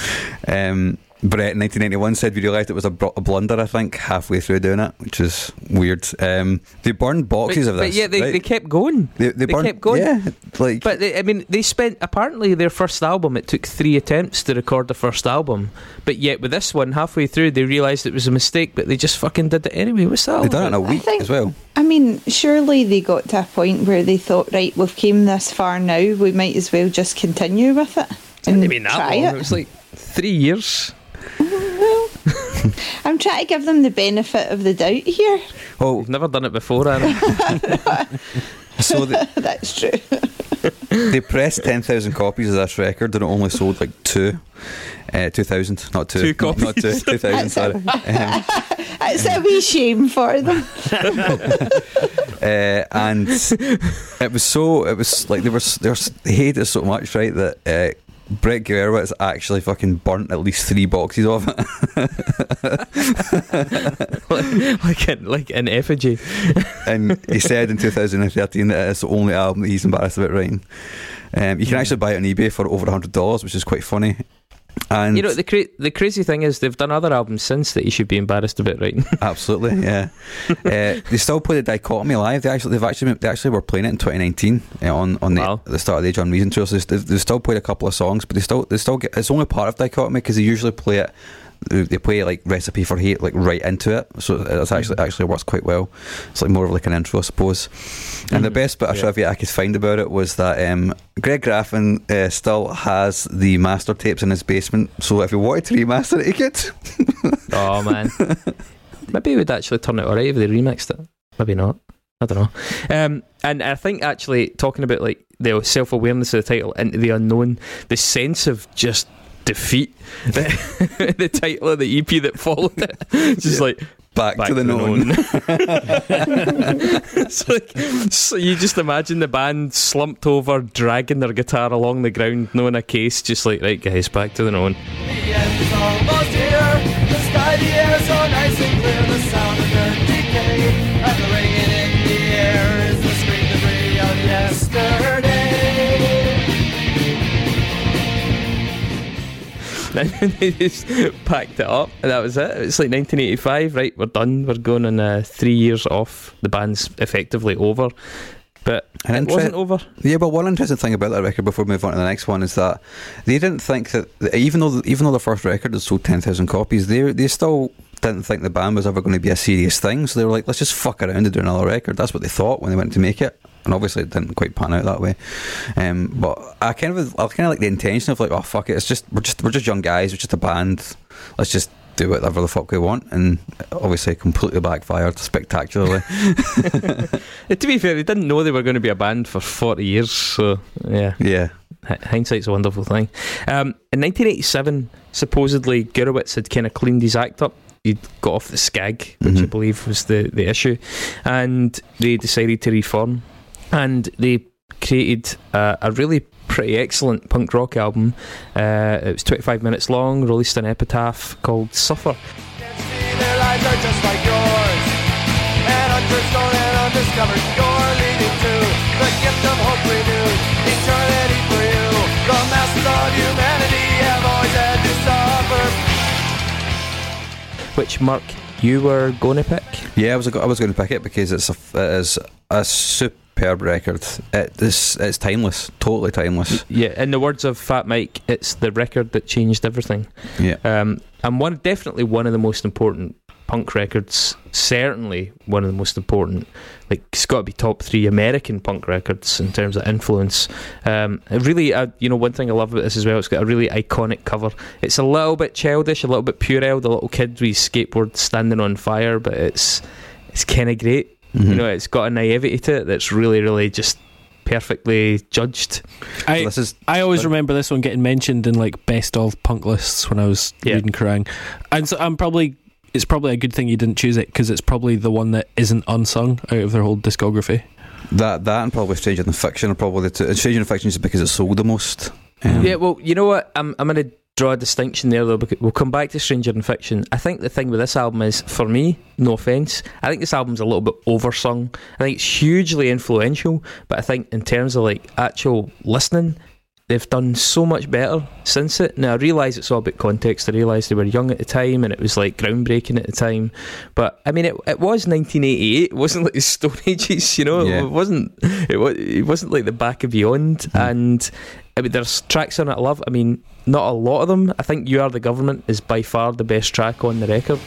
Um, Brett in 1991 said we realised it was a, br- a blunder, I think, halfway through doing it, which is weird. Um, they burned boxes
but,
of this.
but
this.
yeah, they,
right?
they kept going.
they, they
they
burned,
kept going.
Yeah, like
But they, I mean, they spent apparently their first album. It took three attempts to record the first album, but yet with this one, halfway through, they realised it was a mistake, but they just fucking did it anyway. What's that? all
they done it in a week
think-
as well.
I mean, surely they got to a point where they thought, right, we've came this far now, we might as well just continue with it and
Didn't mean that
try
long. It
it.
was like three years.
I'm trying to give them the benefit of the doubt here.
Oh,
We've never done it before, Aaron.
so the,
That's true.
they pressed 10,000 copies of this record and it only sold like two. Uh, 2,000, not two.
Two
Not- Not, two,
copies.
2,000, sorry. Um,
It's a wee shame for them.
uh, and it was so, it was like they were, s- they were s- they hated it so much, right, that uh, Brett Gurewitz actually fucking burnt at least three boxes of it.
like an like an effigy.
and he said in 2013 that it's the only album that he's embarrassed about writing. Um, you can actually buy it on eBay for over $100, which is quite funny. And
You know the cra- the crazy thing is they've done other albums since that you should be embarrassed about writing.
Absolutely, yeah. uh, they still play the dichotomy live. They actually, they've actually, they actually were playing it in 2019 uh, on on the,
Wow.
the start of the Age of Reason tour. So they, they still played a couple of songs, but they still, they still get. It's only part of dichotomy because they usually play it. They play like recipe for hate like right into it, so it's actually actually works quite well. It's like more of like an intro, I suppose. And the
Mhm.
best bit of
Yeah.
trivia I could find about it was that um, Greg Graffin uh, still has the master tapes in his basement. So if he wanted to remaster it, he could.
oh man, maybe it would actually turn out alright if they remixed it. Maybe not. I don't know. Um, and I think actually talking about like the self awareness of the title into the unknown, the sense of just defeat, the, the title of the EP that followed it, just
Yeah.
like
Back,
back
to the known.
it's like, so you just imagine the band slumped over, dragging their guitar along the ground, knowing a case, just like right guys, back to the known.
The And
they just packed it up, and that was it. It's like 1985, right? We're done. We're going on uh, three years off. The band's effectively over, but
An
it
inter-
wasn't over.
Yeah, but one interesting thing about that record before we move on to the next one is that they didn't think that even though even though the first record had sold ten thousand copies, they they still didn't think the band was ever going to be a serious thing. So they were like, let's just fuck around and do another record. That's what they thought when they went to make it. And obviously, it didn't quite pan out that way. Um, but I kind of, I kind of like the intention of like, oh fuck it, it's just we're just we're just young guys, we're just a band. Let's just do whatever the fuck we want. And obviously, completely backfired spectacularly.
To be fair, they didn't know they were going to be a band for 40 years, so yeah.
yeah,
H- hindsight's a wonderful thing. Um, in 1987, supposedly Gurewitz had kind of cleaned his act up. He'd got off the skag, which I
Mhm.
believe was the, the issue, and they decided to reform. And they created uh, a really pretty excellent punk rock album. Uh, it was 25 minutes long, released an epitaph called Suffer. Which, Mark, you were going to pick?
Yeah, I was I was going to pick it because it's a it is a superb record. It is it's timeless, totally timeless.
Yeah, in the words of Fat Mike, it's the record that changed everything.
Yeah,
Um, and one definitely one of the most important punk records. Certainly one of the most important. Like it's got to be top three American punk records in terms of influence. Um, really, uh, you know, one thing I love about this as well. It's got a really iconic cover. It's a little bit childish, a little bit puerile. The little kid with his skateboard standing on fire, but it's it's kind of great.
Mhm.
You know, it's got a naivety to it that's really, really just perfectly judged.
I,
So this is
I always
But-
remember this one getting mentioned in like best of punk lists when I was
Yeah.
reading Kerrang, and so I'm probably it's probably a good thing you didn't choose it because it's probably the one that isn't unsung out of their whole discography.
that that and probably Stranger Than Fiction are probably the two. Stranger Than Fiction is because it sold the most. Um,
Yeah, well, you know what? I'm I'm going to draw a distinction there though. Because we'll come back to Stranger in Fiction. I think the thing with this album is, for me, no offense, I think this album's a little bit oversung. I think it's hugely influential, but I think in terms of like actual listening. They've done so much better since it. Now I realise it's all about context. I realise they were young at the time and it was like groundbreaking at the time. But I mean, it, it was 1988. It wasn't like the Stone Ages, you know.
Yeah.
It wasn't. It, wa- it wasn't like the back of Beyond. Hmm. And I mean, there's tracks on it I love. I mean, not a lot of them. I think "You Are the Government" is by far the best track on the record.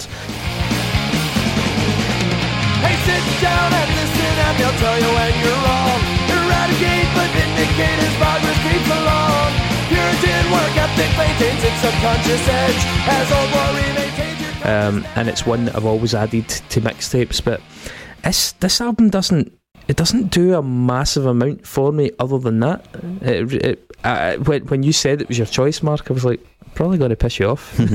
Hey, sit down and listen, and they'll tell you when you're wrong. Eradicate, but vindicate as progress creeps along. Puritan work ethic maintains its subconscious edge as old glory maintains your.
um, and it's one that I've always added to mixtapes. But this this album doesn't it doesn't do a massive amount for me. Other than that, it, it, uh, when when you said it was your choice, Mark, I was like, probably going to piss you off.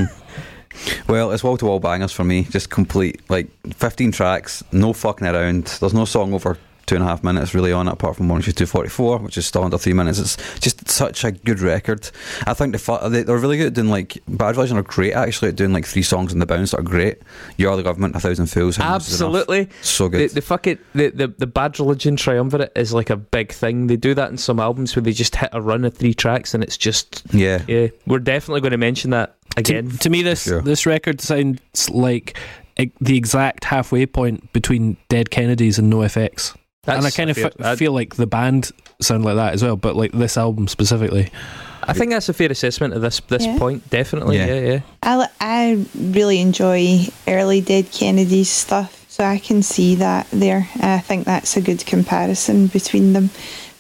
Well, it's wall to wall bangers for me. Just complete, like 15 tracks, no fucking around. There's no song over two and a half minutes really on it, apart from one which is 244, which is still under three minutes. It's just such a good record. I think the fu- they, they're really good at doing like Bad Religion are great actually at doing like three songs in the bounce that are great. You are the government, a thousand fools. How much is enough?
Absolutely.
so good.
the fucking the, the the bad religion triumvirate is like a big thing. They do that in some albums where they just hit a run of three tracks and it's just
yeah,
yeah. We're definitely going to mention that
To,
again.
to me, this
Sure.
this record sounds like the exact halfway point between Dead Kennedys and NoFX. And I kind of
fair.
f-
I-
feel like the band sound like that as well, but like this album specifically.
I think that's a fair assessment at this this
Yeah.
point. Definitely,
Yeah.
yeah, yeah.
I, I really enjoy early Dead Kennedys stuff, so I can see that there. I think that's a good comparison between them.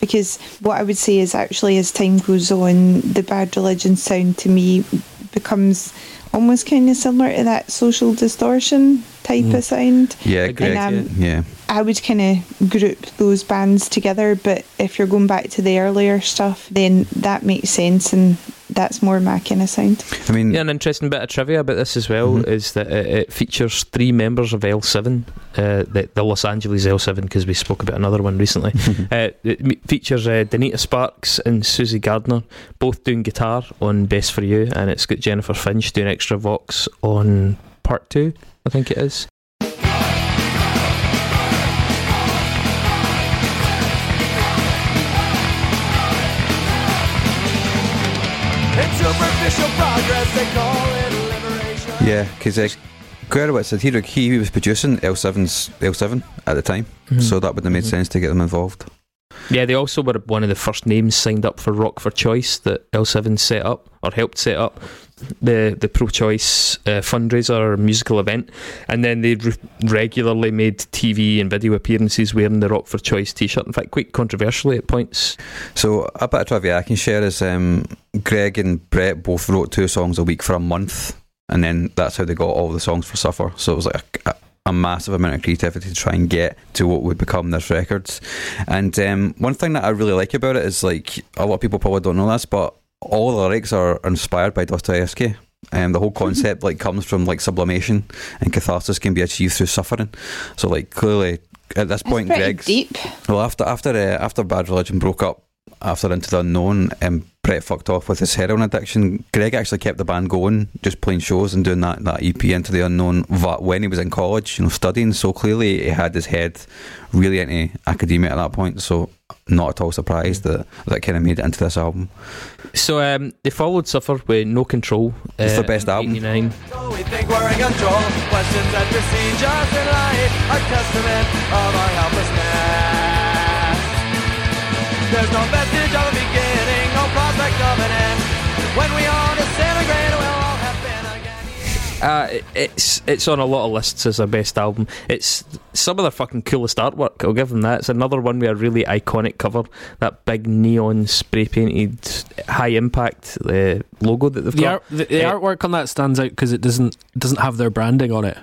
Because what I would say is actually, as time goes on, the Bad Religion sound to me becomes almost kind of similar to that social distortion type
Mm.
of sound.
yeah,
Agreed,
And, um,
yeah.
I would kind of group those bands together, but if you're going back to the earlier stuff, then that makes sense and that's more my kind of sound.
I mean,
Yeah, an interesting bit of trivia about this as well
Mhm.
is that it, it features three members of L7, uh, the, the Los Angeles L7, because we spoke about another one recently. uh, it features uh, Donita Sparks and Suzi Gardner, both doing guitar on Best for You, and it's got Jennifer Finch doing extra vox on part two, I think it is.
Yeah, because uh, Guerrero said he, he was producing L7's L7 at the time, so that would have made
Mhm.
sense to get them involved.
Yeah, they also were one of the first names signed up for Rock for Choice that L7 set up or helped set up the the pro-choice uh, fundraiser musical event, and then they re- regularly made TV and video appearances wearing the Rock for Choice T-shirt. In fact, quite controversially at points.
So a bit of trivia I can share is um, Greg and Brett both wrote two songs a week for a month, and then that's how they got all the songs for Suffer. So it was like a, a massive amount of creativity to try and get to what would become this records. And um, one thing that I really like about it is like a lot of people probably don't know this, but all the lyrics are inspired by Dostoevsky. And the whole concept like comes from like sublimation and catharsis can be achieved through suffering. So like clearly at this
That's
point, Greg's
deep.
well, after after uh, after Bad Religion broke up, after Into the Unknown, and Brett fucked off with his heroin addiction. Greg actually kept the band going, just playing shows and doing that, that EP Into the Unknown va- when he was in college, you know, studying. So clearly he had his head really into academia at that point. So not at all surprised that that kind of made it into this album.
So um, they followed Suffer with No Control. Uh,
It's the best album.
89.
So we think we're in control. Questions that besiege us in life are testament of our helplessness. There's no vestige of a beginning, no prospect of an end. When we all disintegrate, we'll all have been again.
Uh, it- it's it's on a lot of lists as their best album. It's some of their fucking coolest artwork. I'll give them that. It's another one with a really iconic cover. That big neon spray painted high impact uh, logo that they've
The,
got.
art, the, the artwork on that stands out because it doesn't doesn't have their branding on it.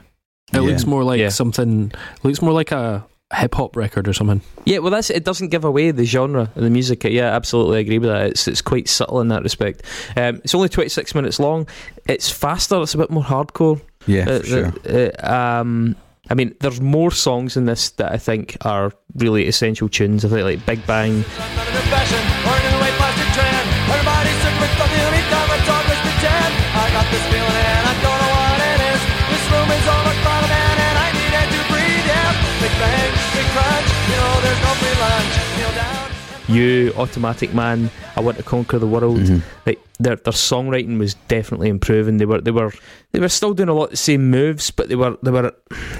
It
Yeah.
looks more like
Yeah.
something. Looks more like a hip hop record or something.
Yeah, well, that's it. Doesn't give away the genre of the music. Yeah, absolutely agree with that. It's it's quite subtle in that respect. Um, it's only twenty six minutes long. It's faster. It's a bit more hardcore.
Yeah,
Uh,
for sure.
uh, um, I mean, there's more songs in this that I think are really essential tunes. I think like Big Bang.
You,
Automatic Man, I Want to Conquer the World.
Mhm.
Like their their songwriting was definitely improving. They were they were they were still doing a lot of the same moves, but they were they were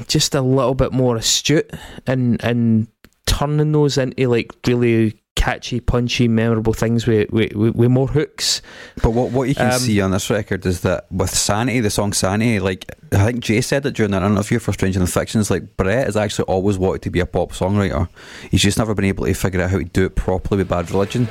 just a little bit more astute and and turning those into like really catchy, punchy, memorable things with with, with, more hooks.
But what what you can
Um,
see on this record is that with Sanity, the song Sanity, like I think Jay said it during an interview for Stranger Than Fictions, like Brett has actually always wanted to be a pop songwriter. He's just never been able to figure out how to do it properly with Bad Religion.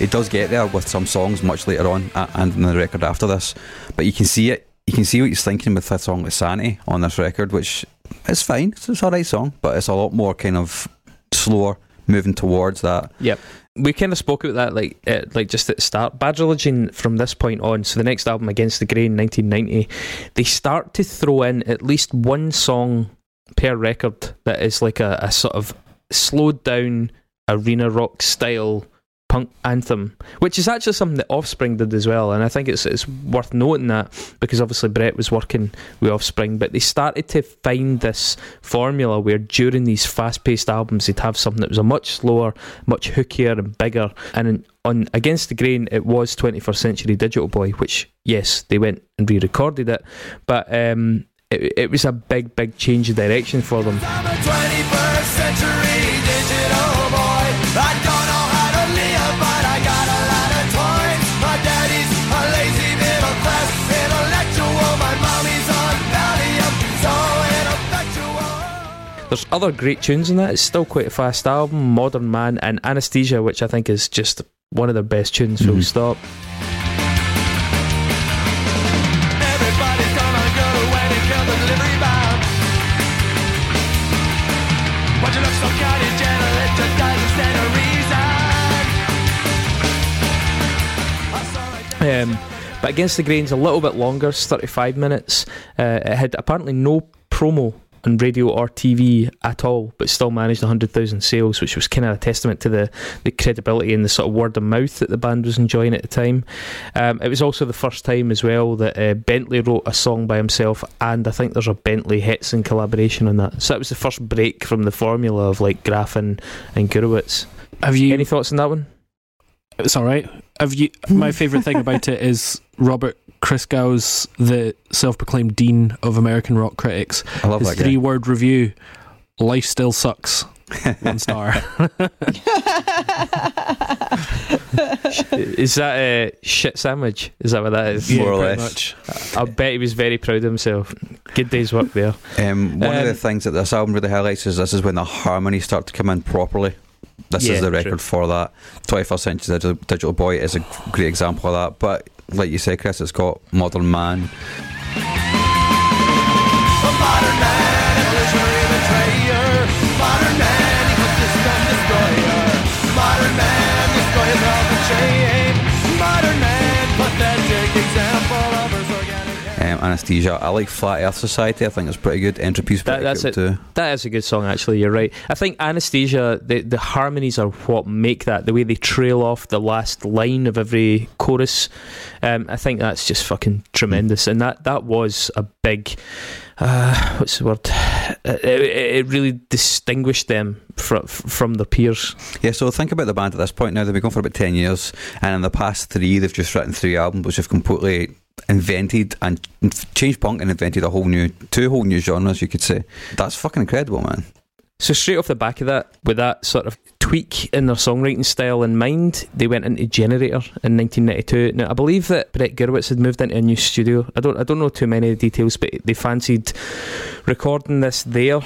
It does get there with some songs much later on uh, and in the record after this, but you can see it. You can see what he's thinking with a song like Sanity on this record, which is fine. It's, it's a right song, but it's a lot more kind of slower, moving towards that.
Yep. We kind of spoke about that, like, uh, like just at the start. Bad Religion from this point on. So the next album, Against the Grain, 1990, they start to throw in at least one song per record that is like a, a sort of slowed down arena rock style punk anthem, which is actually something that Offspring did as well. And I think it's it's worth noting that because obviously Brett was working with Offspring, but they started to find this formula where during these fast paced albums they'd have something that was a much slower, much hookier and bigger. And on Against the Grain, it was 21st Century Digital Boy, which yes, they went and re-recorded it, but um, it, it was a big, big change of direction for them. There's other great tunes in that. It's still quite a fast album. Modern Man and Anesthesia, which I think is just one of their best tunes. Full
Mhm.
stop.
Everybody's gonna go to wedding, kill the delivery bound. Why'd you look so kind and gentle? It just doesn't stand a reason. I'm sorry.
Um, but Against the Grain's a little bit longer. It's 35 minutes. Uh, it had apparently no promo on radio or TV at all, but still managed 100,000 sales, which was kind of a testament to the, the credibility and the sort of word of mouth that the band was enjoying at the time. Um, it was also the first time as well that uh, Bentley wrote a song by himself, and I think there's a Bentley Hetson collaboration on that. So that was the first break from the formula of like Graffin and Gurewitz.
Have you?
Any thoughts on that one?
It's all right. Have you? My favorite thing about it is Robert Christgau's the self-proclaimed dean of American rock critics.
I love
His
that
three-word review: "Life still sucks." One star.
Is that a shit sandwich? Is that what that is?
More or less.
much.
I bet he was very proud of himself. Good day's work there.
Um, one of
Um,
the things that this album really highlights is this is when the harmonies start to come in properly. This
Yeah,
is the
true.
record for that. 21st Century Digital, Digital Boy is a great example of that. But like you say, Chris, it's got Modern Man. Anesthesia. I like Flat Earth Society. I think it's pretty good. Entropy's
That-
pretty
that's
cool
it.
too.
That is a good song, actually. You're right. I think Anesthesia, the, the harmonies are what make that. The way they trail off the last line of every chorus. Um, I think that's just fucking tremendous. And that, that was a big. Uh, what's the word? It, it, really distinguished them from from their peers.
Yeah, so think about the band at this point now. They've been going for about 10 years, and in the past three, they've just written three albums which have completely invented and changed punk and invented a whole new, two whole new genres, you could say. That's fucking incredible, man.
So straight off the back of that, with that sort of tweak in their songwriting style in mind, they went into Generator in 1992. Now I believe that Brett Gurewitz had moved into a new studio. I don't I don't know too many details, but they fancied recording this there,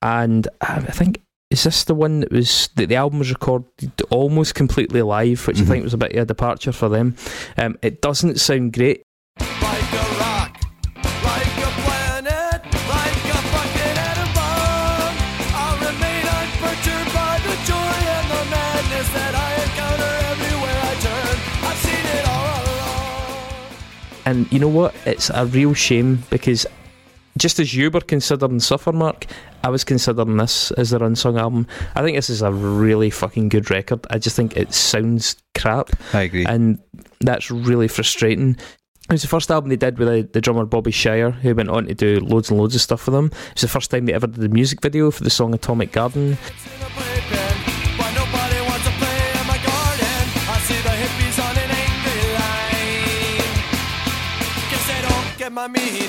and I think. Is this the one that was that the album was recorded almost completely live, which
Mhm.
I think was a bit of a departure for them. Um, it doesn't sound great.
And
you know what? It's a real shame because just as you were considering Suffer Mark, I was considering this as their unsung album. I think this is a really fucking good record. I just think it sounds crap,
I agree.
and that's really frustrating. It was the first album they did with the, the drummer Bobby Schayer, who went on to do loads and loads of stuff for them. It was the first time they ever did a music video for the song Atomic Garden.
They my meaning.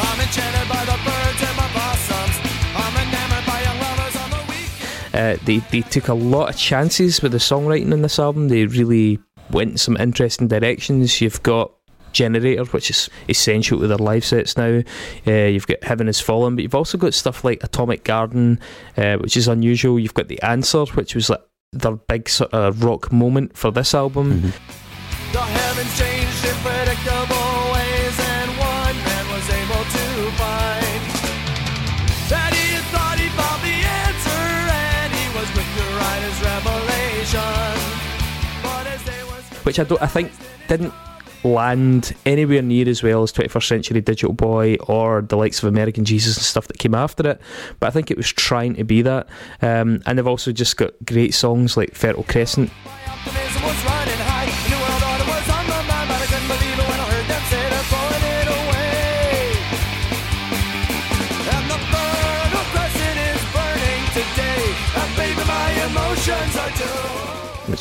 I'm enchanted by the birds and my blossoms. I'm enamored by young lovers on the weekend.
Uh, they they took a lot of chances with the songwriting in this album. They really went in some interesting directions. You've got Generator, which is essential to their live sets now. Uh, you've got Heaven Has Fallen, but you've also got stuff like Atomic Garden, uh, which is unusual. You've got The Answer, which was like their big sort of rock moment for this album.
Mhm.
Which I don't I think didn't land anywhere near as well as 21st Century Digital Boy or the likes of American Jesus and stuff that came after it. But I think it was trying to be that. Um, and they've also just got great songs like Fertile Crescent.
High.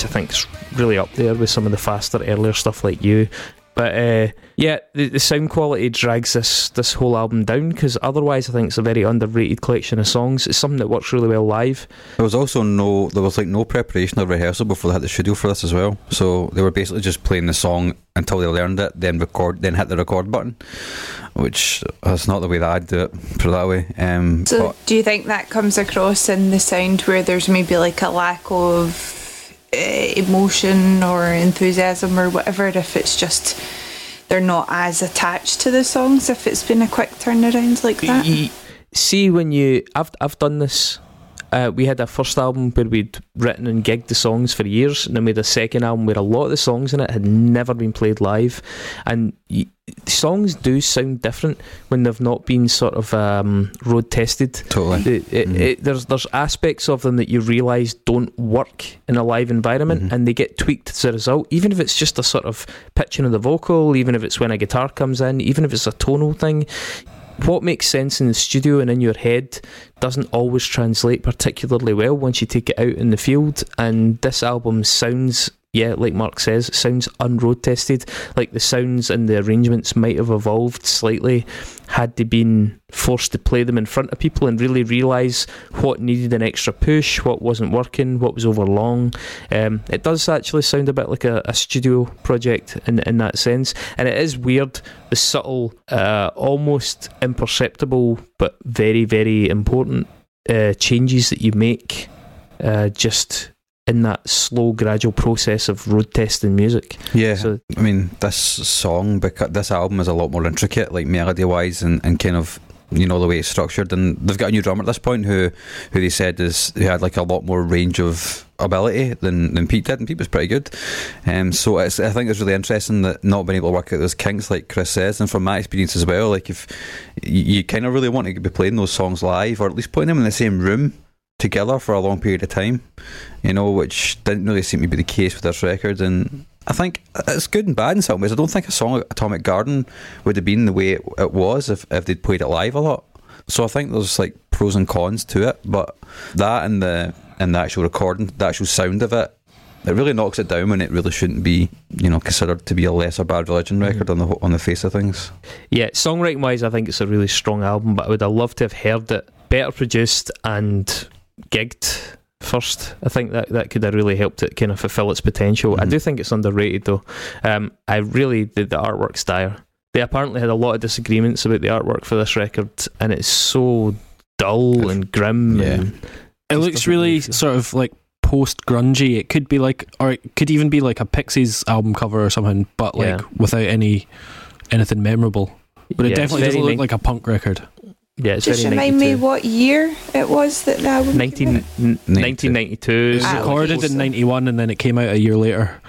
I crescent is burning today. And baby, my emotions are too.
which I think's really up there with some of the faster earlier stuff like you. But uh, yeah, the, the sound quality drags this this whole album down because otherwise I think it's a very underrated collection of songs. It's something that works really well live.
There was also no, there was like no preparation or rehearsal before they had the studio for this as well. So they were basically just playing the song until they learned it, then record, then hit the record button, which is not the way that I'd do it. Put it that way. Um,
So,
but
do you think that comes across in the sound where there's maybe like a lack of Eh, emotion or enthusiasm or whatever? If it's just they're not as attached to the songs, if it's been a quick turnaround like that?
See when you, I've I've done this. Uh, we had a first album where we'd written and gigged the songs for years, and then we had a second album where a lot of the songs in it had never been played live, and y- songs do sound different when they've not been sort of um, road tested.
totally.
It, it,
Mhm.
it, there's there's aspects of them that you realise don't work in a live environment,
Mhm.
and they get tweaked as a result. Even if it's just a sort of pitching of the vocal, even if it's when a guitar comes in, even if it's a tonal thing. What makes sense in the studio and in your head doesn't always translate particularly well once you take it out in the field. And this album sounds, yeah, like Mark says, sounds unroad tested. Like the sounds and the arrangements might have evolved slightly had they been forced to play them in front of people and really realise what needed an extra push, what wasn't working, what was over long. Um, it does actually sound a bit like a, a studio project in in that sense, and it is weird the subtle, uh, almost imperceptible but very very important uh, changes that you make, uh, just in that slow gradual process of road testing music.
Yeah.
So
I mean, this song, because this album is a lot more intricate, like melody wise, and, and kind of you know the way it's structured. And they've got a new drummer at this point who who they said is who had like a lot more range of ability than, than Pete did, and Pete was pretty good. Um, so it's, I think it's really interesting that not being able to work out those kinks, like Chris says, and from my experience as well, like if you, you kind of really want to be playing those songs live, or at least putting them in the same room together for a long period of time, you know, which didn't really seem to be the case with this record. And I think it's good and bad in some ways. I don't think a song like Atomic Garden would have been the way it, it was if, if they'd played it live a lot. So I think there's like pros and cons to it, but that and the and the actual recording, the actual sound of it, it really knocks it down when it really shouldn't be, you know, considered to be a lesser Bad Religion mm-hmm. record on the on the face of things.
Yeah, songwriting wise, I think it's a really strong album, but I would have loved to have heard it better produced and gigged first. I think that that could have really helped it kind of fulfill its potential. I
Mhm.
do think it's underrated though. Um, I really the, the artwork's dire. They apparently had a lot of disagreements about the artwork for this record, and it's so dull and grim.
Yeah.
And
It looks really sort of like post grungy. It could be like, or it could even be like a Pixies album cover or something, but like
Yeah.
without any anything memorable. But it
yeah, it's
definitely doesn't look
nin-
like a punk record.
Yeah, it's
Just
very
remind me what year it was that the album came
19,
out?
n-
92.
1992
It was
Ah,
recorded in '91 and then it came out a year later.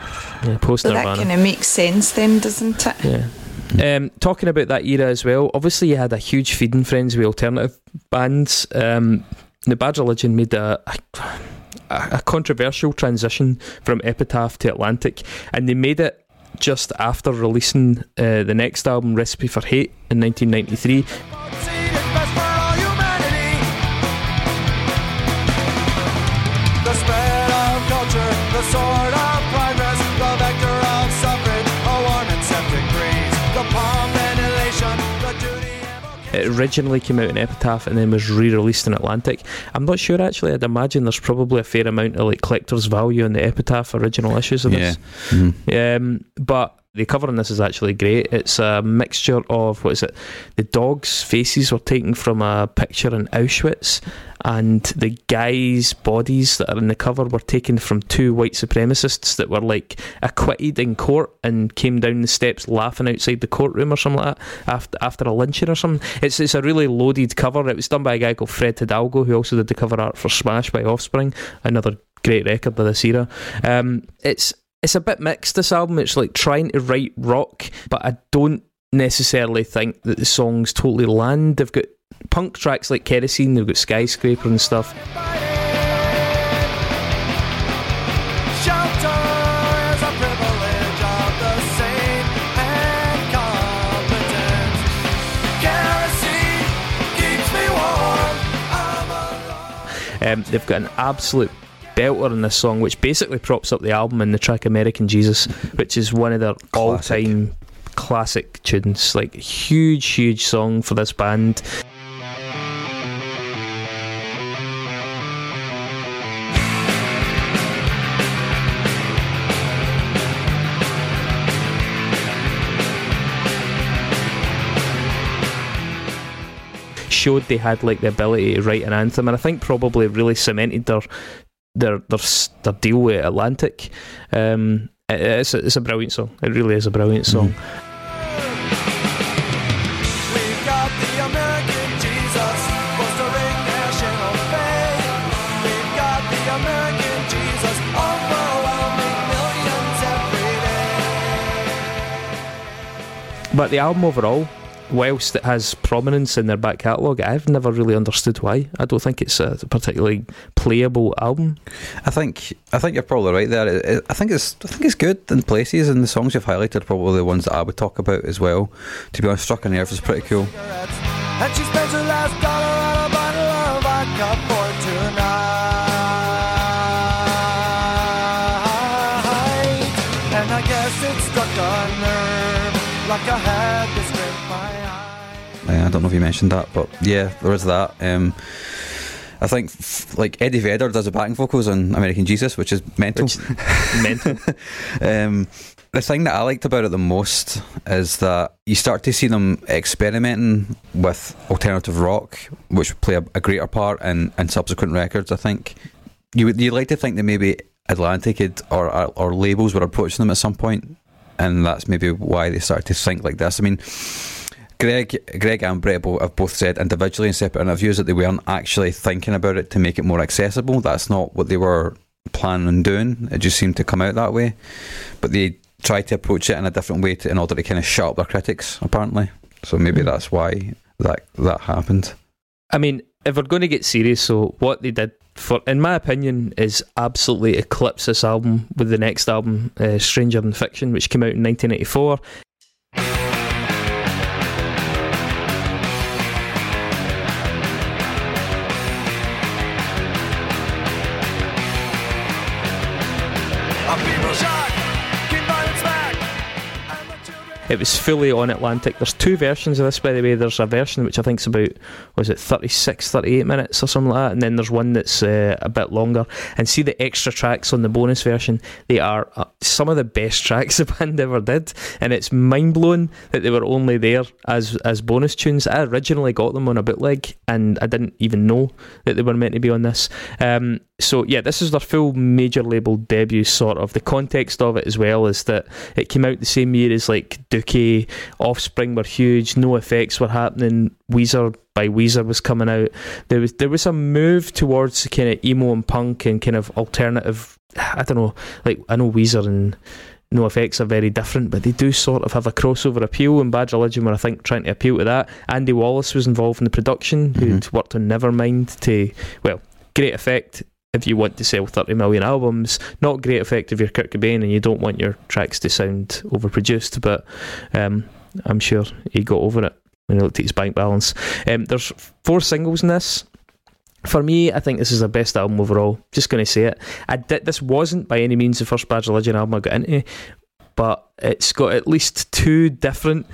yeah, post
So that kind of makes sense then, doesn't it?
Yeah. Um, talking about that era as well, obviously you had a huge feeding friends with alternative bands. Um, the Bad Religion made a, a, a controversial transition from Epitaph to Atlantic, and they made it just after releasing uh, the next album, Recipe for Hate, in 1993.
Seed is best for all humanity. The spread of culture, the sword of progress, the vector of suffrage, a warm and septic breeze, the pomp and elation, the duty and vocation.
It originally came out in Epitaph and then was re-released in Atlantic. I'm not sure actually. I'd imagine there's probably a fair amount of like collector's value in the Epitaph original issues of
Yeah.
this.
Mhm.
Um, but The cover on this is actually great. It's a mixture of what is it? The dogs' faces were taken from a picture in Auschwitz, and the guys' bodies that are in the cover were taken from two white supremacists that were like acquitted in court and came down the steps laughing outside the courtroom or something like that after after a lynching or something. It's it's a really loaded cover. It was done by a guy called Fred Hidalgo who also did the cover art for Smash by Offspring, another great record of this era. Um, it's it's a bit mixed. This album, it's like trying to write rock, but I don't necessarily think that the songs totally land. They've got punk tracks like Kerosene, they've got Skyscraper and stuff.
Shelter is a privilege of the saint and competent. Kerosene keeps me warm. I'm alone.
Um, they've got an absolute belter in this song, which basically props up the album in the track American Jesus, which is one of their all time classic tunes. Like, huge, huge song for this band. showed they had like the ability to write an anthem, and I think probably really cemented their their their, their deal with Atlantic. Um, it- it's a, it's a brilliant song. It really is a brilliant song.
We've got the American Jesus fostering national faith. We've got the American Jesus overwhelming millions every day.
But the album overall, whilst it has prominence in their back catalogue, I've never really understood why. I don't think it's a particularly playable album.
I think I think you're probably right there. It- it- I think it's I think it's good in places, and the songs you've highlighted are probably the ones that I would talk about as well. To be honest, Struck a Nerve is pretty cool.
I
don't know if you mentioned that, but yeah, there is that. Um, I think f- like Eddie Vedder does the backing vocals on American Jesus, which is mental.
Which mental.
Um, the thing that I liked about it the most is that you start to see them experimenting with alternative rock, which would play a, a greater part in, in subsequent records. I think you would you like to think that maybe Atlantic had, or, or or labels were approaching them at some point, and that's maybe why they started to think like this. I mean. Greg, Greg and Brett have both said individually in separate interviews that they weren't actually thinking about it to make it more accessible. That's not what they were planning on doing. It just seemed to come out that way. But they tried to approach it in a different way to, in order to kind of shut up their critics, apparently. So maybe that's why that that happened.
I mean, if we're going to get serious, so what they did for, in my opinion, is absolutely eclipse this album with the next album, uh, Stranger Than Fiction, which came out in 1984. It was fully on Atlantic. There's two versions of this, by the way. There's a version which I think's about, was it 36, 38 minutes or something like that, and then there's one that's uh, a bit longer. And see the extra tracks on the bonus version. They are uh, some of the best tracks the band ever did, and it's mind blowing that they were only there as as bonus tunes. I originally got them on a bootleg, and I didn't even know that they were meant to be on this. Um, so yeah, this is their full major label debut, sort of. The context of it as well is that it came out the same year as like Dookie, Offspring were huge, NOFX were happening, Weezer by Weezer was coming out. There was there was a move towards kind of emo and punk and kind of alternative. I don't know, like I know Weezer and NOFX are very different, but they do sort of have a crossover appeal. And Bad Religion were, I think, trying to appeal to that. Andy Wallace was involved in the production, who'd mm-hmm. worked on Nevermind to, well, great effect if you want to sell 30 million albums. Not great effect if you're Kurt Cobain and you don't want your tracks to sound overproduced, but um, I'm sure he got over it when he looked at his bank balance. Um, there's four singles in this. For me, I think this is the best album overall. Just going to say it. I this wasn't by any means the first Bad Religion album I got into, but it's got at least two different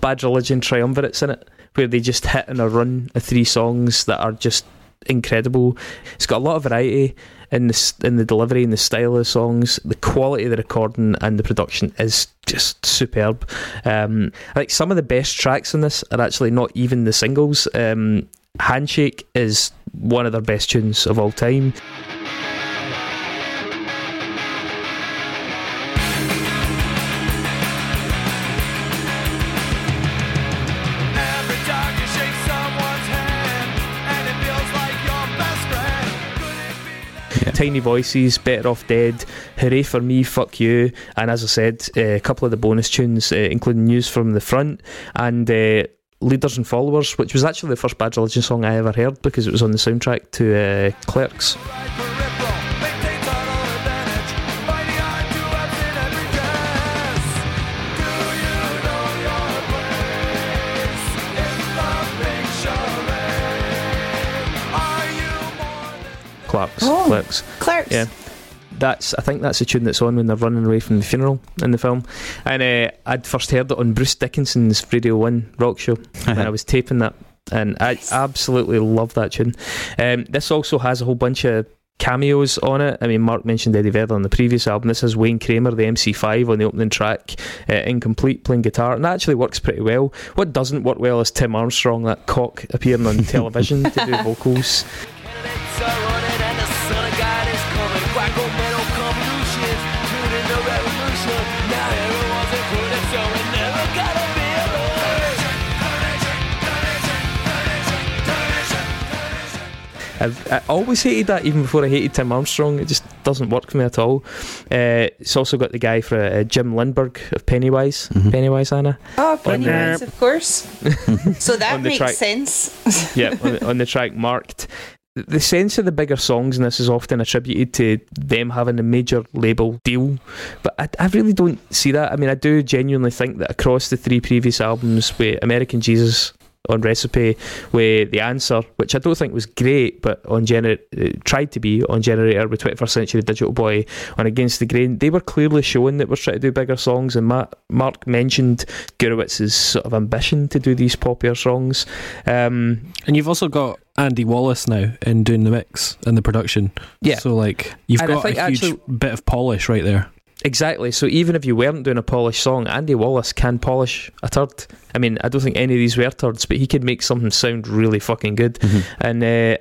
Bad Religion triumvirates in it, where they just hit in a run of three songs that are just incredible. It's got a lot of variety in the in the delivery and the style of the songs. The quality of the recording and the production is just superb. Um, I think some of the best tracks in this are actually not even the singles. Um, Handshake is one of their best tunes of all time. Tiny Voices, Better Off Dead, Hooray for Me, Fuck You, and as I said, uh, a couple of the bonus tunes, uh, including News from the Front and uh, Leaders and Followers, which was actually the first Bad Religion song I ever heard because it was on the soundtrack to Clerks. Clarks,
Oh.
Clerks.
Clerks.
Yeah. That's I think that's the tune that's on when they're running away from the funeral in the film, and uh, I'd first heard it on Bruce Dickinson's Radio One rock show when I was taping that, and I absolutely love that tune. Um, this also has a whole bunch of cameos on it. I mean, Mark mentioned Eddie Vedder on the previous album. This is Wayne Kramer, the MC5 on the opening track, uh, incomplete playing guitar, and that actually works pretty well. What doesn't work well is Tim Armstrong, that cock appearing on television to do vocals. I've, I always hated that, even before I hated Tim Armstrong. It just doesn't work for me at all. Uh, it's also got the guy for uh, Jim Lindberg of Pennywise.
Mhm.
Pennywise, Anna.
Oh, Pennywise, of course. so that makes
track.
sense.
yeah, on the, on the track marked. The sense of the bigger songs in this is often attributed to them having a major label deal, but I, I really don't see that. I mean, I do genuinely think that across the three previous albums, with American Jesus on Recipe, with The Answer, which I don't think was great, but on gener- uh, tried to be on Generator with 21st Century Digital Boy on Against the Grain, they were clearly showing that we're trying to do bigger songs. And Ma- Mark mentioned Gurewitz's sort of ambition to do these poppier songs. Um,
And you've also got Andy Wallace now in doing the mix and the production.
Yeah.
So like you've
And
got a huge
actually-
bit of polish right there.
Exactly. So even if you weren't doing a polished song, Andy Wallace can polish a turd. I mean, I don't think any of these were turds, but he could make something sound really fucking good. And uh,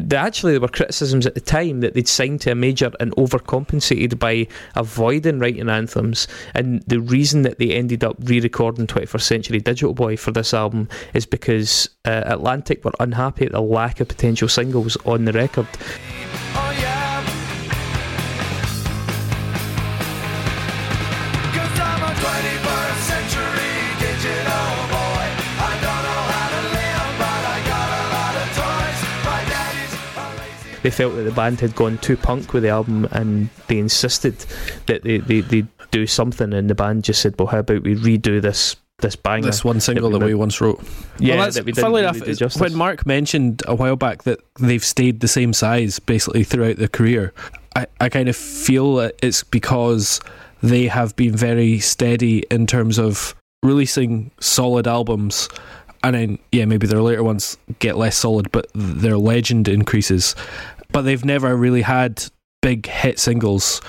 the, actually, there were criticisms at the time that they'd signed to a major and overcompensated by avoiding writing anthems. And the reason that they ended up re-recording 21st Century Digital Boy for this album is because uh, Atlantic were unhappy at the lack of potential singles on the record. They felt that the band had gone too punk with the album and they insisted that they, they, they do something and the band just said well how about we redo this this banger
This one single
we
that we once wrote.
yeah
well, that's,
that we didn't
funnily
really
enough,
do
is
justice.
when Mark mentioned a while back that they've stayed the same size basically throughout their career, I, I kind of feel that it's because they have been very steady in terms of releasing solid albums. And then, yeah, maybe their later ones get less solid, but their legend increases. But they've never really had big hit singles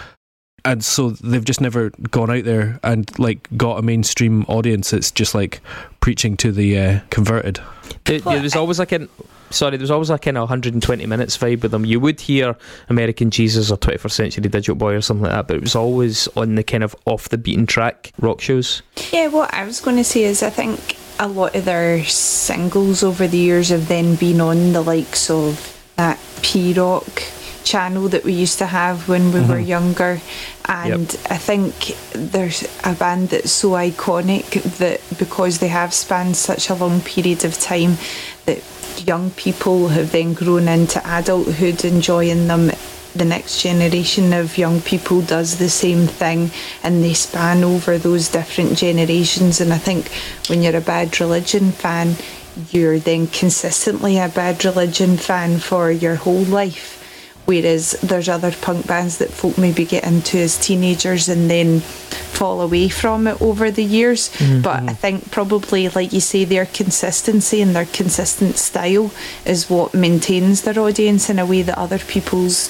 and so they've just never gone out there and like got a mainstream audience. It's just like preaching to the uh, converted.
There, there was always like an sorry, there was always like kind of 120 minutes vibe with them. You would hear American Jesus or 21st Century Digital Boy or something like that, but it was always on the kind of off the beaten track rock shows.
Yeah, what I was going to say is I think a lot of their singles over the years have then been on the likes of that P Rock channel that we used to have when we were mm-hmm. younger. And I think there's a band that's so iconic that because they have spanned such a long period of time that young people have then grown into adulthood enjoying them. The next generation of young people does the same thing and they span over those different generations. And i think when you're a bad religion fan you're then consistently a bad religion fan for your whole life Whereas there's other punk bands that folk maybe get into as teenagers and then fall away from it over the years. Mm-hmm. But I think probably, like you say, their consistency and their consistent style is what maintains their audience in a way that other people's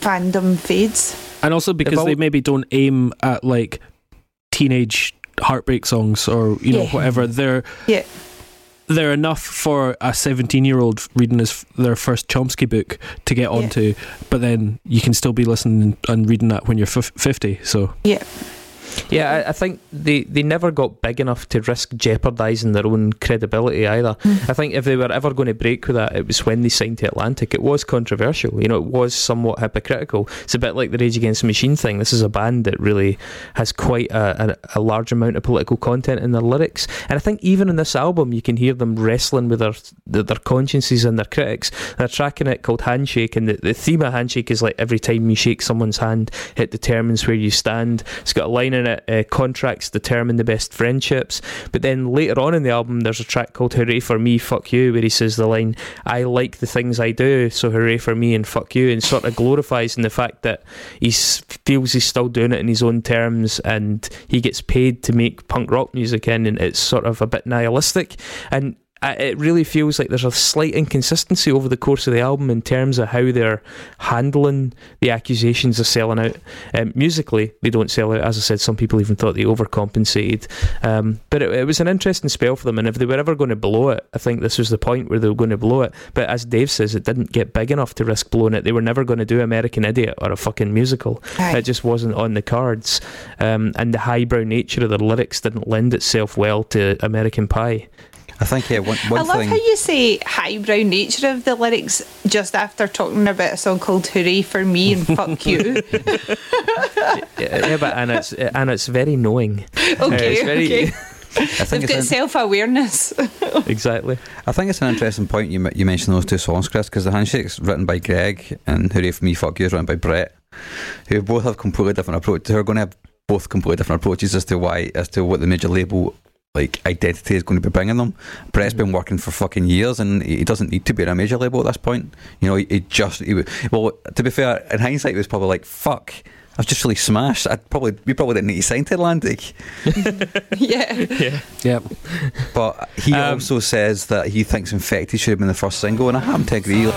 fandom fades.
And also because
If
they maybe don't aim at like teenage heartbreak songs or you know
Yeah.
whatever. They're
Yeah.
They're enough for a 17 year old reading his, their first Chomsky book to get onto, but then you can still be listening and reading that when you're fif- 50. So
Yeah.
Yeah, I, I think they, they never got big enough to risk jeopardising their own credibility either. Mm. I think if they were ever going to break with that, it was when they signed to Atlantic. It was controversial, you know, it was somewhat hypocritical. It's a bit like the Rage Against the Machine thing. This is a band that really has quite a, a, a large amount of political content in their lyrics. And I think even in this album, you can hear them wrestling with their their, their consciences and their critics. They're tracking it called Handshake, and the, the theme of Handshake is like every time you shake someone's hand, it determines where you stand. It's got a line in it, uh, contracts determine the best friendships. But then later on in the album, there's a track called Hooray for Me, Fuck You, where he says the line, I like the things I do, so hooray for me and fuck you, and sort of glorifies in the fact that he feels he's still doing it in his own terms and he gets paid to make punk rock music in, and it's sort of a bit nihilistic. And it really feels like there's a slight inconsistency over the course of the album in terms of how they're handling the accusations of selling out. Um, musically, they don't sell out. As I said, some people even thought they overcompensated. Um, but it, it was an interesting spell for them, and if they were ever going to blow it, I think this was the point where they were going to blow it. But as Dave says, it didn't get big enough to risk blowing it. They were never going to do American Idiot or a fucking musical.
Aye.
It just wasn't on the cards. Um, and the highbrow nature of the lyrics didn't lend itself well to American Pie.
I think yeah, one, one
I love
thing.
how you say highbrow nature of the lyrics just after talking about a song called "Hooray for Me" and "Fuck You."
yeah, yeah, but and it's and it's very knowing. Uh,
Okay,
it's very-
okay.
I think
They've
it's
got
an-
self awareness.
exactly.
I think it's an interesting point you you mentioned those two songs, Chris, because the handshake's written by Greg and Hooray for Me, Fuck You is written by Brett, who both have completely different approach. Who are going to have both completely different approaches as to why, as to what the major label like identity is going to be bringing them. Brett's been working for fucking years, and he he doesn't need to be in a major label at this point. You know, he, he just he, well, to be fair, in hindsight, he was probably like, "Fuck." I've just really smashed. I probably we probably didn't need to sign to Atlantic.
yeah.
Yeah.
yeah,
But he
Um,
also says that he thinks Infected should have been the first single, and I happen to agree.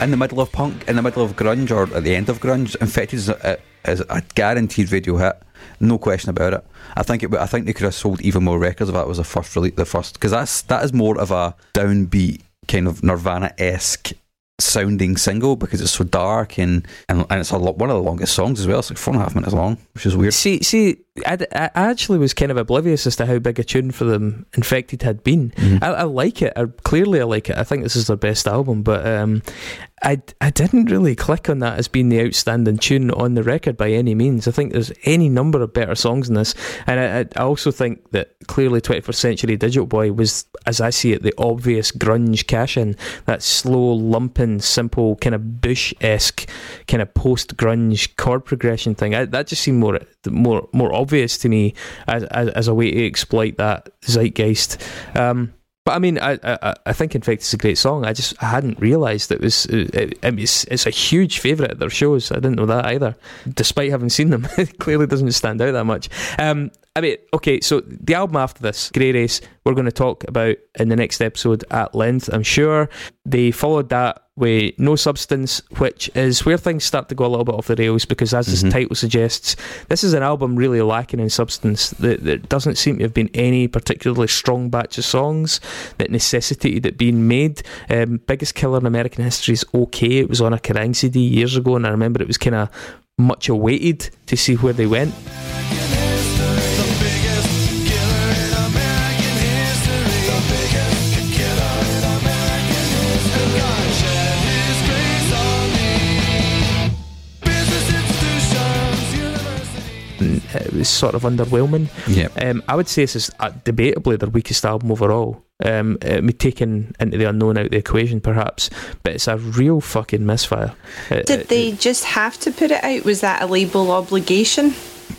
In the middle of punk, in the middle of grunge, or at the end of grunge, Infected is a, uh, is a guaranteed radio hit, no question about it. I think it. I think they could have sold even more records if that was the first release, the first, because that's that is more of a downbeat kind of Nirvana esque sounding single because it's so dark and and, and it's a lot, one of the longest songs as well. It's like four and a half minutes long, which is weird.
See, see, I, I actually was kind of oblivious as to how big a tune for them Infected had been.
Mhm.
I, I like it. I, clearly, I like it. I think this is their best album, but um, I, I didn't really click on that as being the outstanding tune on the record by any means. I think there's any number of better songs in this, and I, I also think that clearly 21st Century Digital Boy was, as I see it, the obvious grunge cash in. That slow, lumping, simple, kind of Bush esque, kind of post grunge chord progression thing. I, that just seemed more more more obvious to me as, as as a way to exploit that zeitgeist. Um, but I mean, I, I I think Infected is a great song. I just I hadn't realised it was. It, I mean, it's, it's a huge favourite at their shows. I didn't know that either, despite having seen them. it clearly doesn't stand out that much. Um, I mean, okay, so the album after this, Gray Race, we're going to talk about in the next episode at length. I'm sure they followed that with No Substance, which is where things start to go a little bit off the rails because, as
Mhm.
the title suggests, this is an album really lacking in substance. There, there doesn't seem to have been any particularly strong batch of songs that necessitated it being made. Um, Biggest Killer in American History is okay. It was on a Kerrang CD years ago, and I remember it was kind of much awaited to see where they went. It was sort of underwhelming.
Yeah,
Um, I would say this is uh, debatably their weakest album overall. Um, it be taken into the unknown out of the equation, perhaps, but it's a real fucking misfire. It-
Did
it-
they just have to put it out? Was that a label obligation?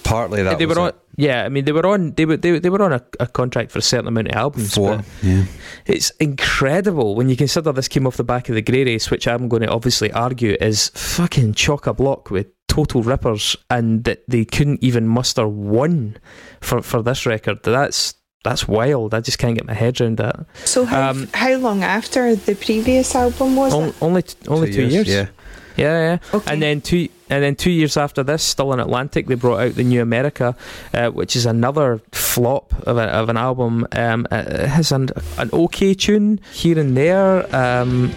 Partly that
they
was
were on.
it.
Yeah, I mean they were on. They were they, were- they were on a, a contract for a certain amount of albums.
Four. Yeah.
It's incredible when you consider this came off the back of the Gray Race, which I'm going to obviously argue is fucking chock a block with total rippers, and that they couldn't even muster one for for this record. That's that's wild. I just can't get my head around that.
So how,
Um,
how long after the previous album was
On,
it?
only only two, years.
Yeah.
Yeah, yeah.
Okay.
And then two, and then two years after this, still in Atlantic, they brought out the New America, uh, which is another flop of, a, of an album. Um, it has an, an okay tune here and there. Um,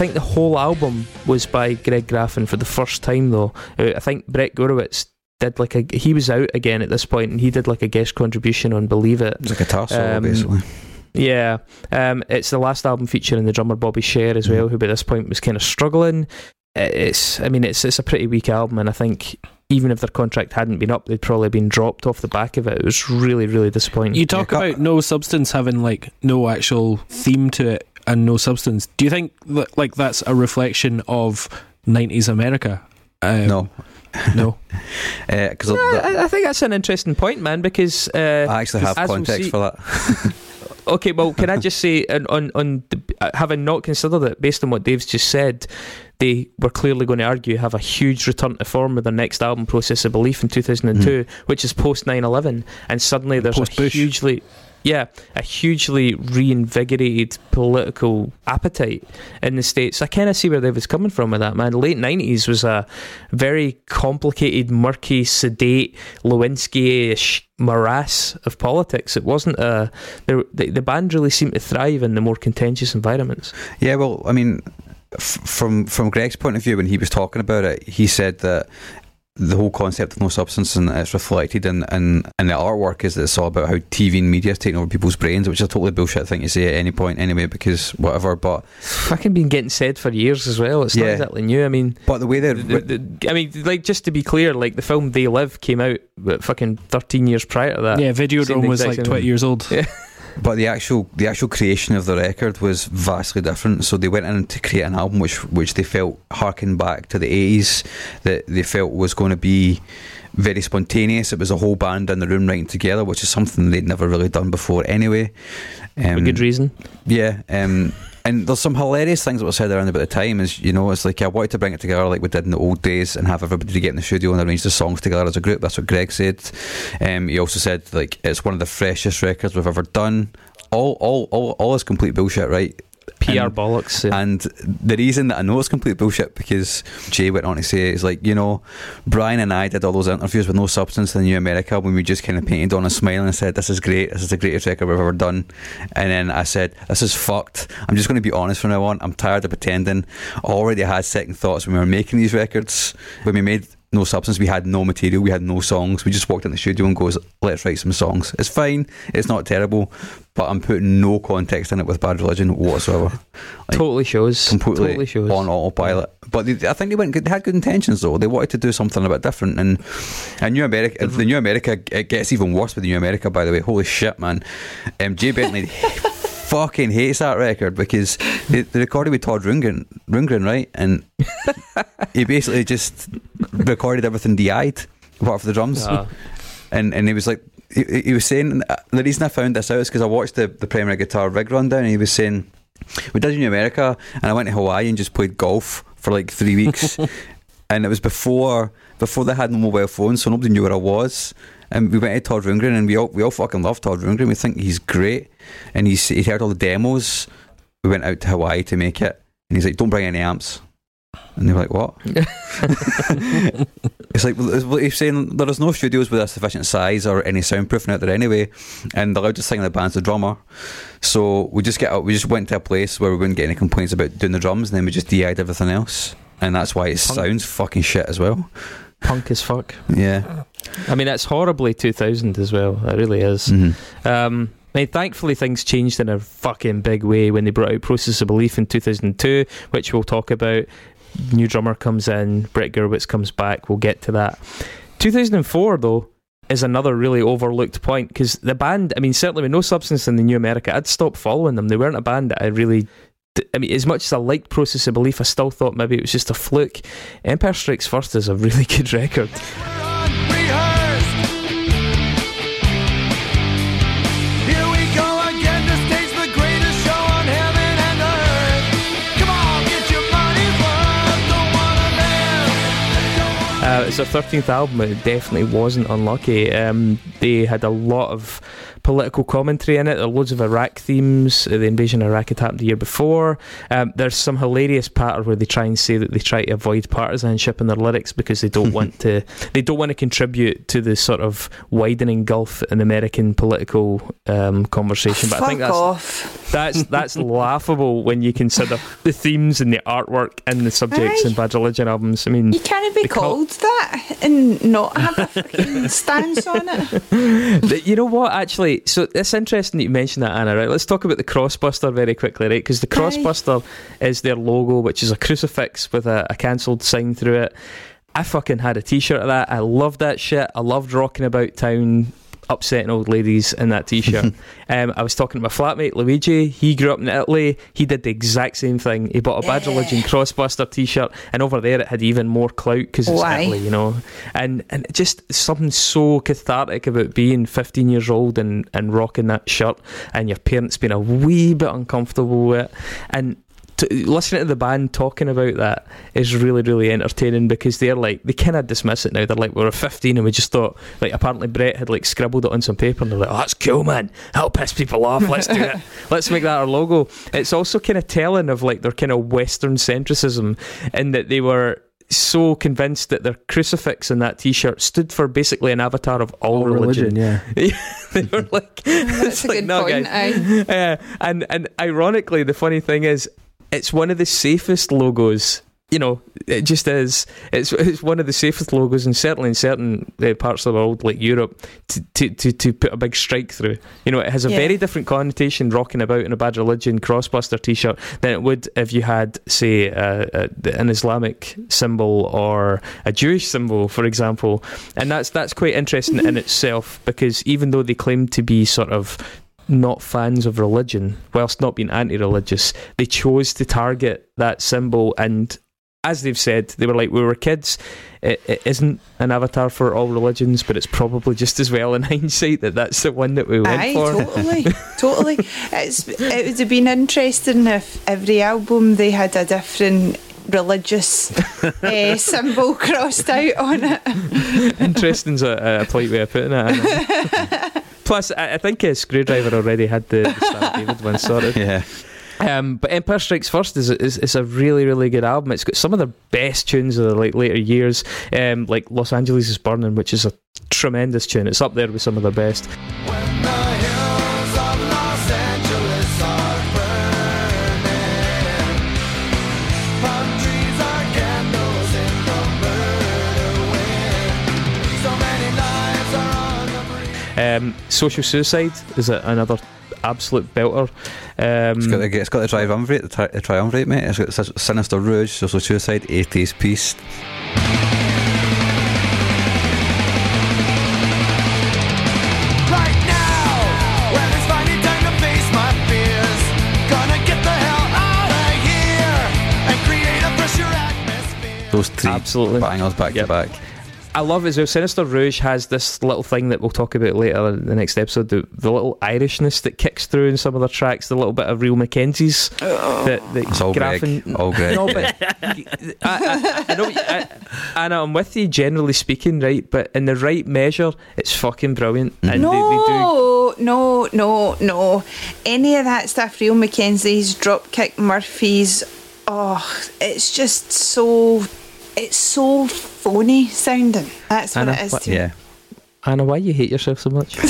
think the whole album was by Greg Graffin for the first time, though. Uh, I think Brett Gurewitz did like a. He was out again at this point, and he did like a guest contribution on "Believe It."
It's was a guitar solo,
Um,
basically.
Yeah, um, it's the last album featuring the drummer Bobby Schayer as well, who by this point was kind of struggling. It's, I mean, it's it's a pretty weak album, and I think even if their contract hadn't been up, they'd probably been dropped off the back of it. It was really, really disappointing.
You talk
Yeah,
about no substance having like no actual theme to it and no substance. Do you think that like that's a reflection of '90s America? Um,
no.
no.
Because
I, I think that's an interesting point, man, because uh,
I actually have
as we'll
context
see-
for that.
Okay, well, can I just say, on on, on the, uh, having not considered it, based on what Dave's just said, they were clearly going to argue have a huge return to form with their next album, Process of Belief, in 2002, which is post 9/11, and suddenly there's a
Post-Bush.
hugely, yeah, a hugely reinvigorated political appetite in the states. I kind of see where Dave was coming from with that, man. Late 90s was a very complicated, murky, sedate, Lewinsky-ish morass of politics. It wasn't a the the band really seemed to thrive in the more contentious environments.
Yeah, well, I mean, from from Greg's point of view, when he was talking about it, he said that the whole concept of no substance and it's reflected in, in, in the artwork is that it's all about how TV and media is taking over people's brains, which is a totally bullshit thing to say at any point anyway, because whatever. But
Fucking been getting said for years as well. It's not exactly new. I mean,
but the way they're
the, the, I mean, like just to be clear, like the film They Live came out what, fucking thirteen years prior to that.
yeah,
Seen
Videodrome was like 20 years old.
Yeah.
But the actual the actual creation of the record was vastly different. So they went in to create an album which which they felt harkened back to the eighties that they felt was going to be very spontaneous. It was a whole band in the room writing together, which is something they'd never really done before anyway.
for
Um,
good reason.
yeah, um, and there's some hilarious things that were said around about the time. Is you know, it's like I wanted to bring it together like we did in the old days and have everybody get in the studio and arrange the songs together as a group. That's what Greg said. Um, he also said like it's one of the freshest records we've ever done. All, all, all, all is complete bullshit, right?
PR
and-
bollocks. yeah.
And the reason that I know it's complete bullshit because Jay went on to say is like, you know, Brian and I did all those interviews with no substance in New America when we just kind of painted on a smile and said, This is great, this is the greatest record we've ever done. And then I said, This is fucked. I'm just going to be honest from now on. I'm tired of pretending. I already had second thoughts when we were making these records. When we made no substance, we had no material, we had no songs. We just walked in the studio and goes, Let's write some songs. It's fine, it's not terrible, but I'm putting no context in it with bad religion whatsoever like,
totally shows.
completely
totally shows.
on autopilot. But they, I think they went. They had good intentions though. They wanted to do something a bit different. And and New America, the New America, it gets even worse with the New America. By the way, holy shit, man. Um, Jay Bentley fucking hates that record because they, they recorded with Todd Rundgren, Rundgren, right? And he basically just recorded everything DI'd apart from the drums
Ah.
and and he was like he, he was saying the reason I found this out is because I watched the the Premier Guitar rig rundown and he was saying we did it in America and I went to Hawaii and just played golf for like three weeks and it was before before they had no mobile phones so nobody knew where I was and we went to Todd Rundgren and we all we all fucking love Todd Rundgren we think he's great and he's he heard all the demos we went out to Hawaii to make it and he's like don't bring any amps and they were like what It's like well, he's saying there is no studios with a sufficient size or any soundproofing out there anyway, and the loudest thing in the band's the drummer. So we just get out, we just went to a place where we wouldn't get any complaints about doing the drums, and then we just DI'd everything else, and that's why it sounds fucking shit as well.
Punk as fuck.
Yeah.
I mean, that's horribly 2000 as well. It really is.
Mhm.
Um, I mean, thankfully things changed in a fucking big way when they brought out Process of Belief in 2002, which we'll talk about. New drummer comes in, Brett Gurewitz comes back. We'll get to that. 2004 though is another really overlooked point because the band. I mean, certainly with no substance in the New America, I'd stopped following them. They weren't a band that I really. I mean, as much as I liked Process of Belief, I still thought maybe it was just a fluke. Empire Strikes First is a really good record. Uh, it's their 13th album. It definitely wasn't unlucky. Um, they had a lot of political commentary in it. There are loads of Iraq themes. Uh, The invasion of Iraq had happened the year before. Um, there's some hilarious patter where they try and say that they try to avoid partisanship in their lyrics because they don't want to. They don't want to contribute to the sort of widening gulf in American political um, conversation. But
Fuck
I think that's
off.
that's that's laughable when you consider the themes and the artwork and the subjects
Aye.
in Bad Religion albums. I mean,
You can't be
They call-
called that and not have a fucking stance on it.
You know what? Actually, so it's interesting that you mentioned that, Anna. Right? Let's talk about the Crossbuster very quickly, right? Because the. Crossbuster is their logo, which is a crucifix with a, a cancelled sign through it. I fucking had a T-shirt of that. I loved that shit. I loved rocking about town, upsetting old ladies in that T-shirt. um, I was talking to my flatmate Luigi. He grew up in Italy. He did the exact same thing. He bought a Bad
Yeah.
Religion Crossbuster T-shirt, and over there it had even more clout because it's
Why?
Italy, you know. And and it just something so cathartic about being 15 years old and and rocking that shirt, and your parents being a wee bit uncomfortable with it, and. To, listening to the band talking about that is really, really entertaining because they're like they kind of dismiss it now. They're like we were 15 and we just thought like apparently Brett had like scribbled it on some paper and they're like, oh, that's cool, man. That'll piss people off. Let's do it. Let's make that our logo. It's also kind of telling of like their kind of Western centricism in that they were so convinced that their crucifix in that T-shirt stood for basically an avatar of all,
All religion, yeah.
they were like,
That's
it's
a
like,
good
no,
point.
guys.
aye.
Yeah, and and ironically, the funny thing is, it's one of the safest logos. You know, it just is. It's it's one of the safest logos, and certainly in certain uh, parts of the world, like Europe, to, to, to, to put a big strike through. You know, it has a
Yeah.
very different connotation rocking about in a Bad Religion Crossbuster T-shirt than it would if you had, say, uh, uh, an Islamic symbol or a Jewish symbol, for example. And that's that's quite interesting in itself because even though they claim to be sort of not fans of religion, whilst not being anti-religious, they chose to target that symbol and. As they've said, they were like, we were kids. It, it isn't an avatar for all religions, but it's probably just as well in hindsight that that's the one that we went
Aye,
for.
totally, totally. It's it would have been interesting if every album they had a different religious uh, symbol crossed out on it.
Interesting's a, a polite way of putting it. Plus, I, I think a Skrewdriver already had the, the Star David one sorted.
Yeah.
Um, but Empire Strikes First is, is is a really really good album. It's got some of the best tunes of the like later years, um, like Los Angeles is Burning, which is a tremendous tune. It's up there with some of the best.
When
Um, Social Suicide is a, another absolute belter. Um,
It's got, the, it's got the triumvirate, the, tri- the triumvirate, mate. It's got Sis- Sinister Rouge, Social Suicide, Atheist Peace.
Right now, when it's finally time to face my fears, gonna get the hell out of here and create a fresher atmosphere.
Those three
Absolutely.
bangers back
Yep.
to back.
I love as well. Sinister Rouge has this little thing that we'll talk about later in the next episode. The, the little Irishness that kicks through in some of their tracks. The little bit of real McKenzies. Oh. That, that
It's all
Graffin-
Greg. All Greg.
No, but I, I, I, know, I, Anna, I'm with you generally speaking, right? But in the right measure, it's fucking brilliant. Mm-hmm. And they, they do.
No, no, no, no. Any of that stuff, Real McKenzie's, Dropkick Murphys, oh, it's just so, it's so phony sounding. That's what it is
what-
to me.
Yeah.
Anna, why you hate yourself so much?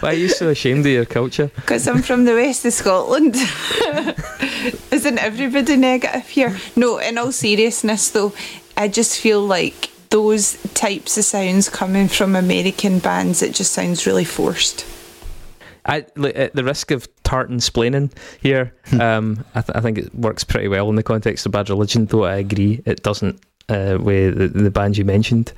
why are you so ashamed of your culture?
Because I'm from the west of Scotland. Isn't everybody negative here? No, in all seriousness though, I just feel like those types of sounds coming from American bands, it just sounds really forced.
I, at the risk of tartan splaining here, um, I, th- I think it works pretty well in the context of Bad Religion, though I agree it doesn't uh, with the, the band you mentioned.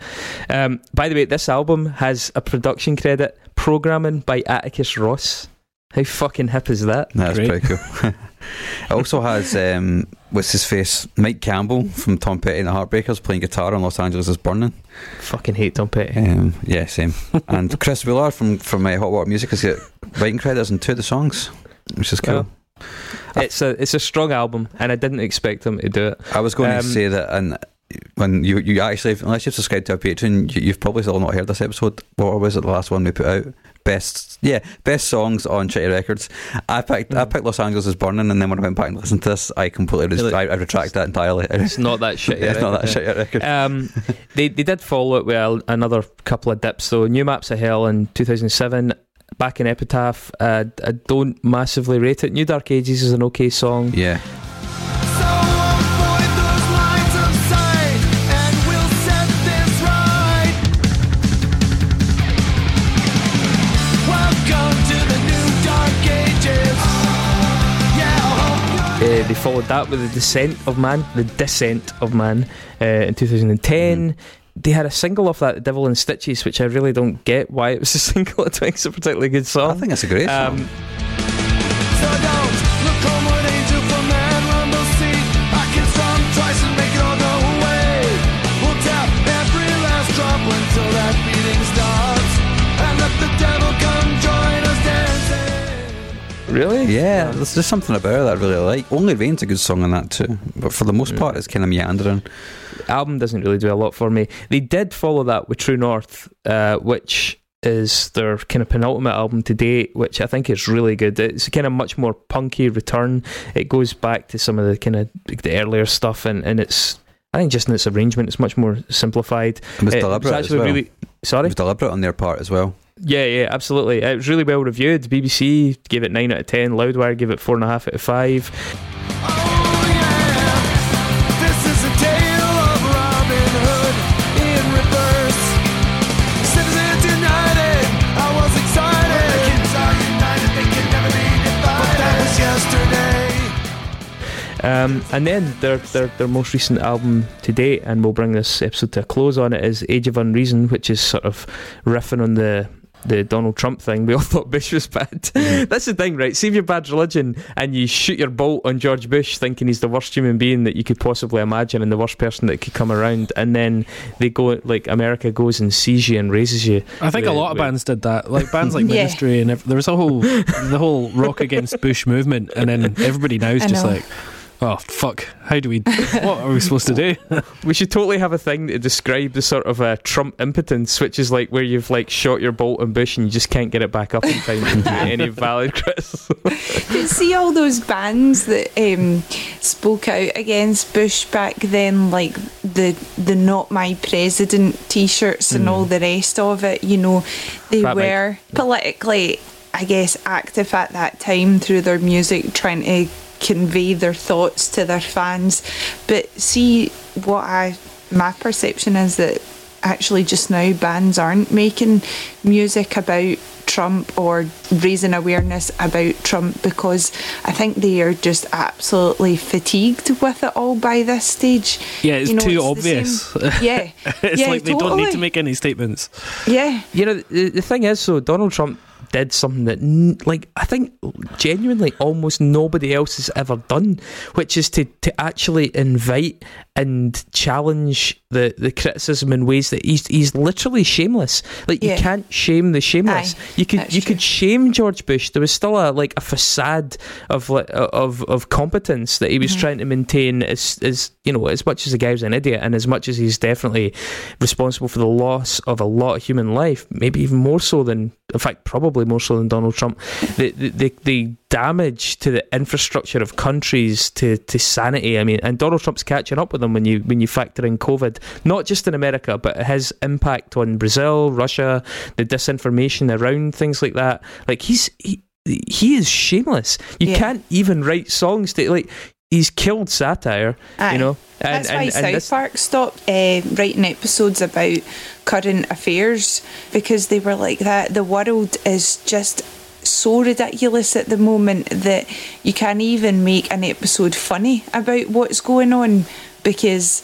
Um, by the way, this album has a production credit programming by Atticus Ross. How fucking hip is that?
That's
Great.
pretty cool. it also has um, what's his face, Mike Campbell from Tom Petty and the Heartbreakers playing guitar on Los Angeles is Burning.
Fucking hate Tom Petty.
Um, yeah, same. and Chris Wheeler from from uh, Hot Water Music has got writing credits on two of the songs, which is cool.
It's a it's a strong album, and I didn't expect them to do it.
I was going
Um,
to say that, and when you you actually, unless you've subscribed to our Patreon, you, you've probably still not heard this episode. What was it? The last one we put out. Best, yeah, best songs on Shitty Records. I picked, I picked Los Angeles is Burning, and then when I went back and listened to this, I completely, res-? I, I retract that entirely.
It's not that shit.
yeah, it's not that shitty record.
Um, they they did follow it with a, another couple of dips though. New Maps of Hell in 2007. Back in Epitaph, uh, I don't massively rate it. New Dark Ages is an okay song.
yeah,
So avoid those lines of sight, and we'll set this right. Welcome to the new dark ages. Yeah, I hope you're
Uh, they followed that with the Dissent of Man, the Dissent of Man, uh, in 2010. They had a single off that, Devil in Stitches, which I really don't get why it was a single. I think it's a particularly good song.
I think it's a great song.
Um,
So don't look homeward, angel from man, rumble seat. I can strum twice and make it all go away. We'll tap every last drop until that beating stops. And let the devil come join us dancing.
really?
yeah, there's just something about it that I really like. Only Rain's a good song on that too, but for the most part, it's kind of meandering.
Album doesn't really do a lot for me. They did follow that with True North, uh, which is their kind of penultimate album to date, which I think is really good. It's a kind of much more punky return. It goes back to some of the kind of the earlier stuff, and, and it's I think just in its arrangement, it's much more simplified.
It was
It-
deliberate
it's
as well.
really
It
sorry.
was deliberate on their part as well.
Yeah, yeah, absolutely. It was really well reviewed. BBC gave it nine out of ten. Loudwire gave it four and a half out of five. Um, and then their, their their most recent album to date, and we'll bring this episode to a close on it, is Age of Unreason, which is sort of riffing on the the Donald Trump thing. We all thought Bush was bad. That's the thing, right? See if you're bad religion and you shoot your bolt on George Bush, thinking he's the worst human being that you could possibly imagine and the worst person that could come around, and then they go like America goes and sees you and raises you.
I think a lot of
wait.
bands did that. Like bands like
Yeah.
Ministry and ev- there was a whole the whole rock against Bush movement, and then everybody now is
I
just
know.
like, oh fuck, how do we? What are we supposed to do?
We should totally have a thing to describe the sort of uh, Trump impotence, which is like where you've like shot your bolt and Bush and you just can't get it back up in time to do any valid criticism.
See all those bands that um, spoke out against Bush back then, like the the "Not My President" T-shirts and all the rest of it. You know, they
Fat Mike.
were politically, I guess, active at that time through their music, trying to convey their thoughts to their fans. But see, what I my perception is that actually just now bands aren't making music about Trump or raising awareness about Trump because I think they are just absolutely fatigued with it all by this stage.
Yeah, it's
You know,
too
the
obvious.
same- Yeah,
it's
Yeah,
like they don't need to make any statements.
yeah.
You know, the, the thing is, so Donald Trump did something that, like, I think genuinely almost nobody else has ever done, which is to, to actually invite and challenge the, the criticism in ways that he's he's literally shameless. Like you
Yeah.
can't shame the shameless.
Aye,
you could you
true.
could shame George Bush. There was still a like a facade of of of competence that he was
Mm-hmm.
trying to maintain as as you know as much as the guy was an idiot and as much as he's definitely responsible for the loss of a lot of human life, maybe even more so than in fact probably more so than Donald Trump. The the, the, the damage to the infrastructure of countries to, to sanity. I mean, and Donald Trump's catching up with them when you when you factor in COVID, not just in America, but his impact on Brazil, Russia, the disinformation around things like that. Like he's he, he is shameless. You
Yeah.
can't even write songs to like he's killed satire.
Aye.
You know,
That's why South
this-
Park stopped uh, writing episodes about current affairs because they were like that. The world is just so ridiculous at the moment that you can't even make an episode funny about what's going on because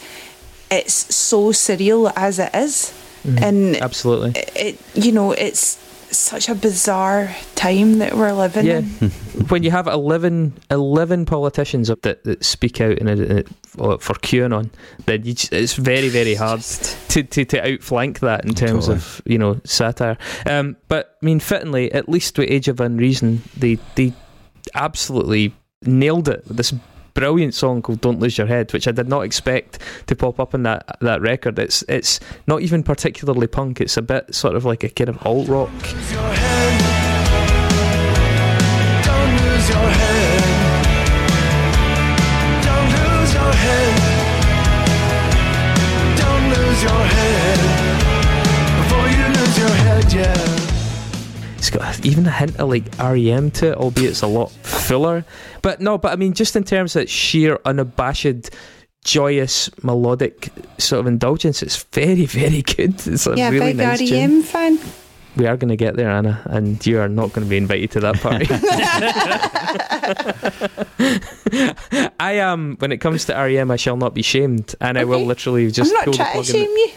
it's so surreal as it is.
Mm-hmm.
And
absolutely.
it, it, you know, it's such a bizarre time that we're living
Yeah,
in.
when you have 11, 11 politicians up that, that speak out in a, in a, for QAnon, then you just, it's very, very hard to, to, to outflank that in terms
Totally.
of you know satire. Um, but I mean, fittingly, at least with Age of Unreason, they they absolutely nailed it with this brilliant song called "Don't Lose Your Head," which I did not expect to pop up in that that record. It's it's not even particularly punk. It's a bit sort of like a kind of alt rock.
your head.
It's got even a hint of like REM to it, albeit it's a lot fuller. But no, but I mean, just in terms of sheer unabashed, joyous, melodic sort of indulgence, it's very, very good. It's a
yeah,
really
big
nice.
REM fan.
We are going to get there, Anna, and you are not going to be invited to that party. I am. When it comes to REM, I shall not be shamed, and I will literally just
I'm not trying to shame you.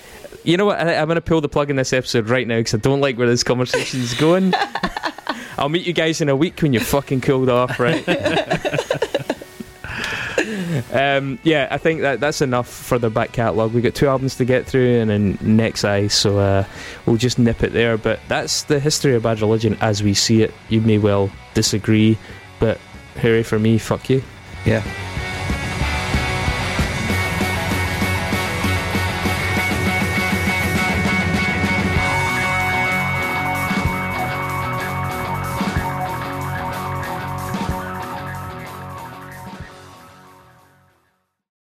You know what? I, I'm going to pull the plug in this episode right now because I don't like where this conversation is going. I'll meet you guys in a week when you're fucking cooled off, right? um, yeah, I think that that's enough for their back catalogue. We've got two albums to get through and then Next Eye, so uh, we'll just nip it there. But that's the history of Bad Religion as we see it. You may well disagree, but hooray for me, fuck you.
Yeah.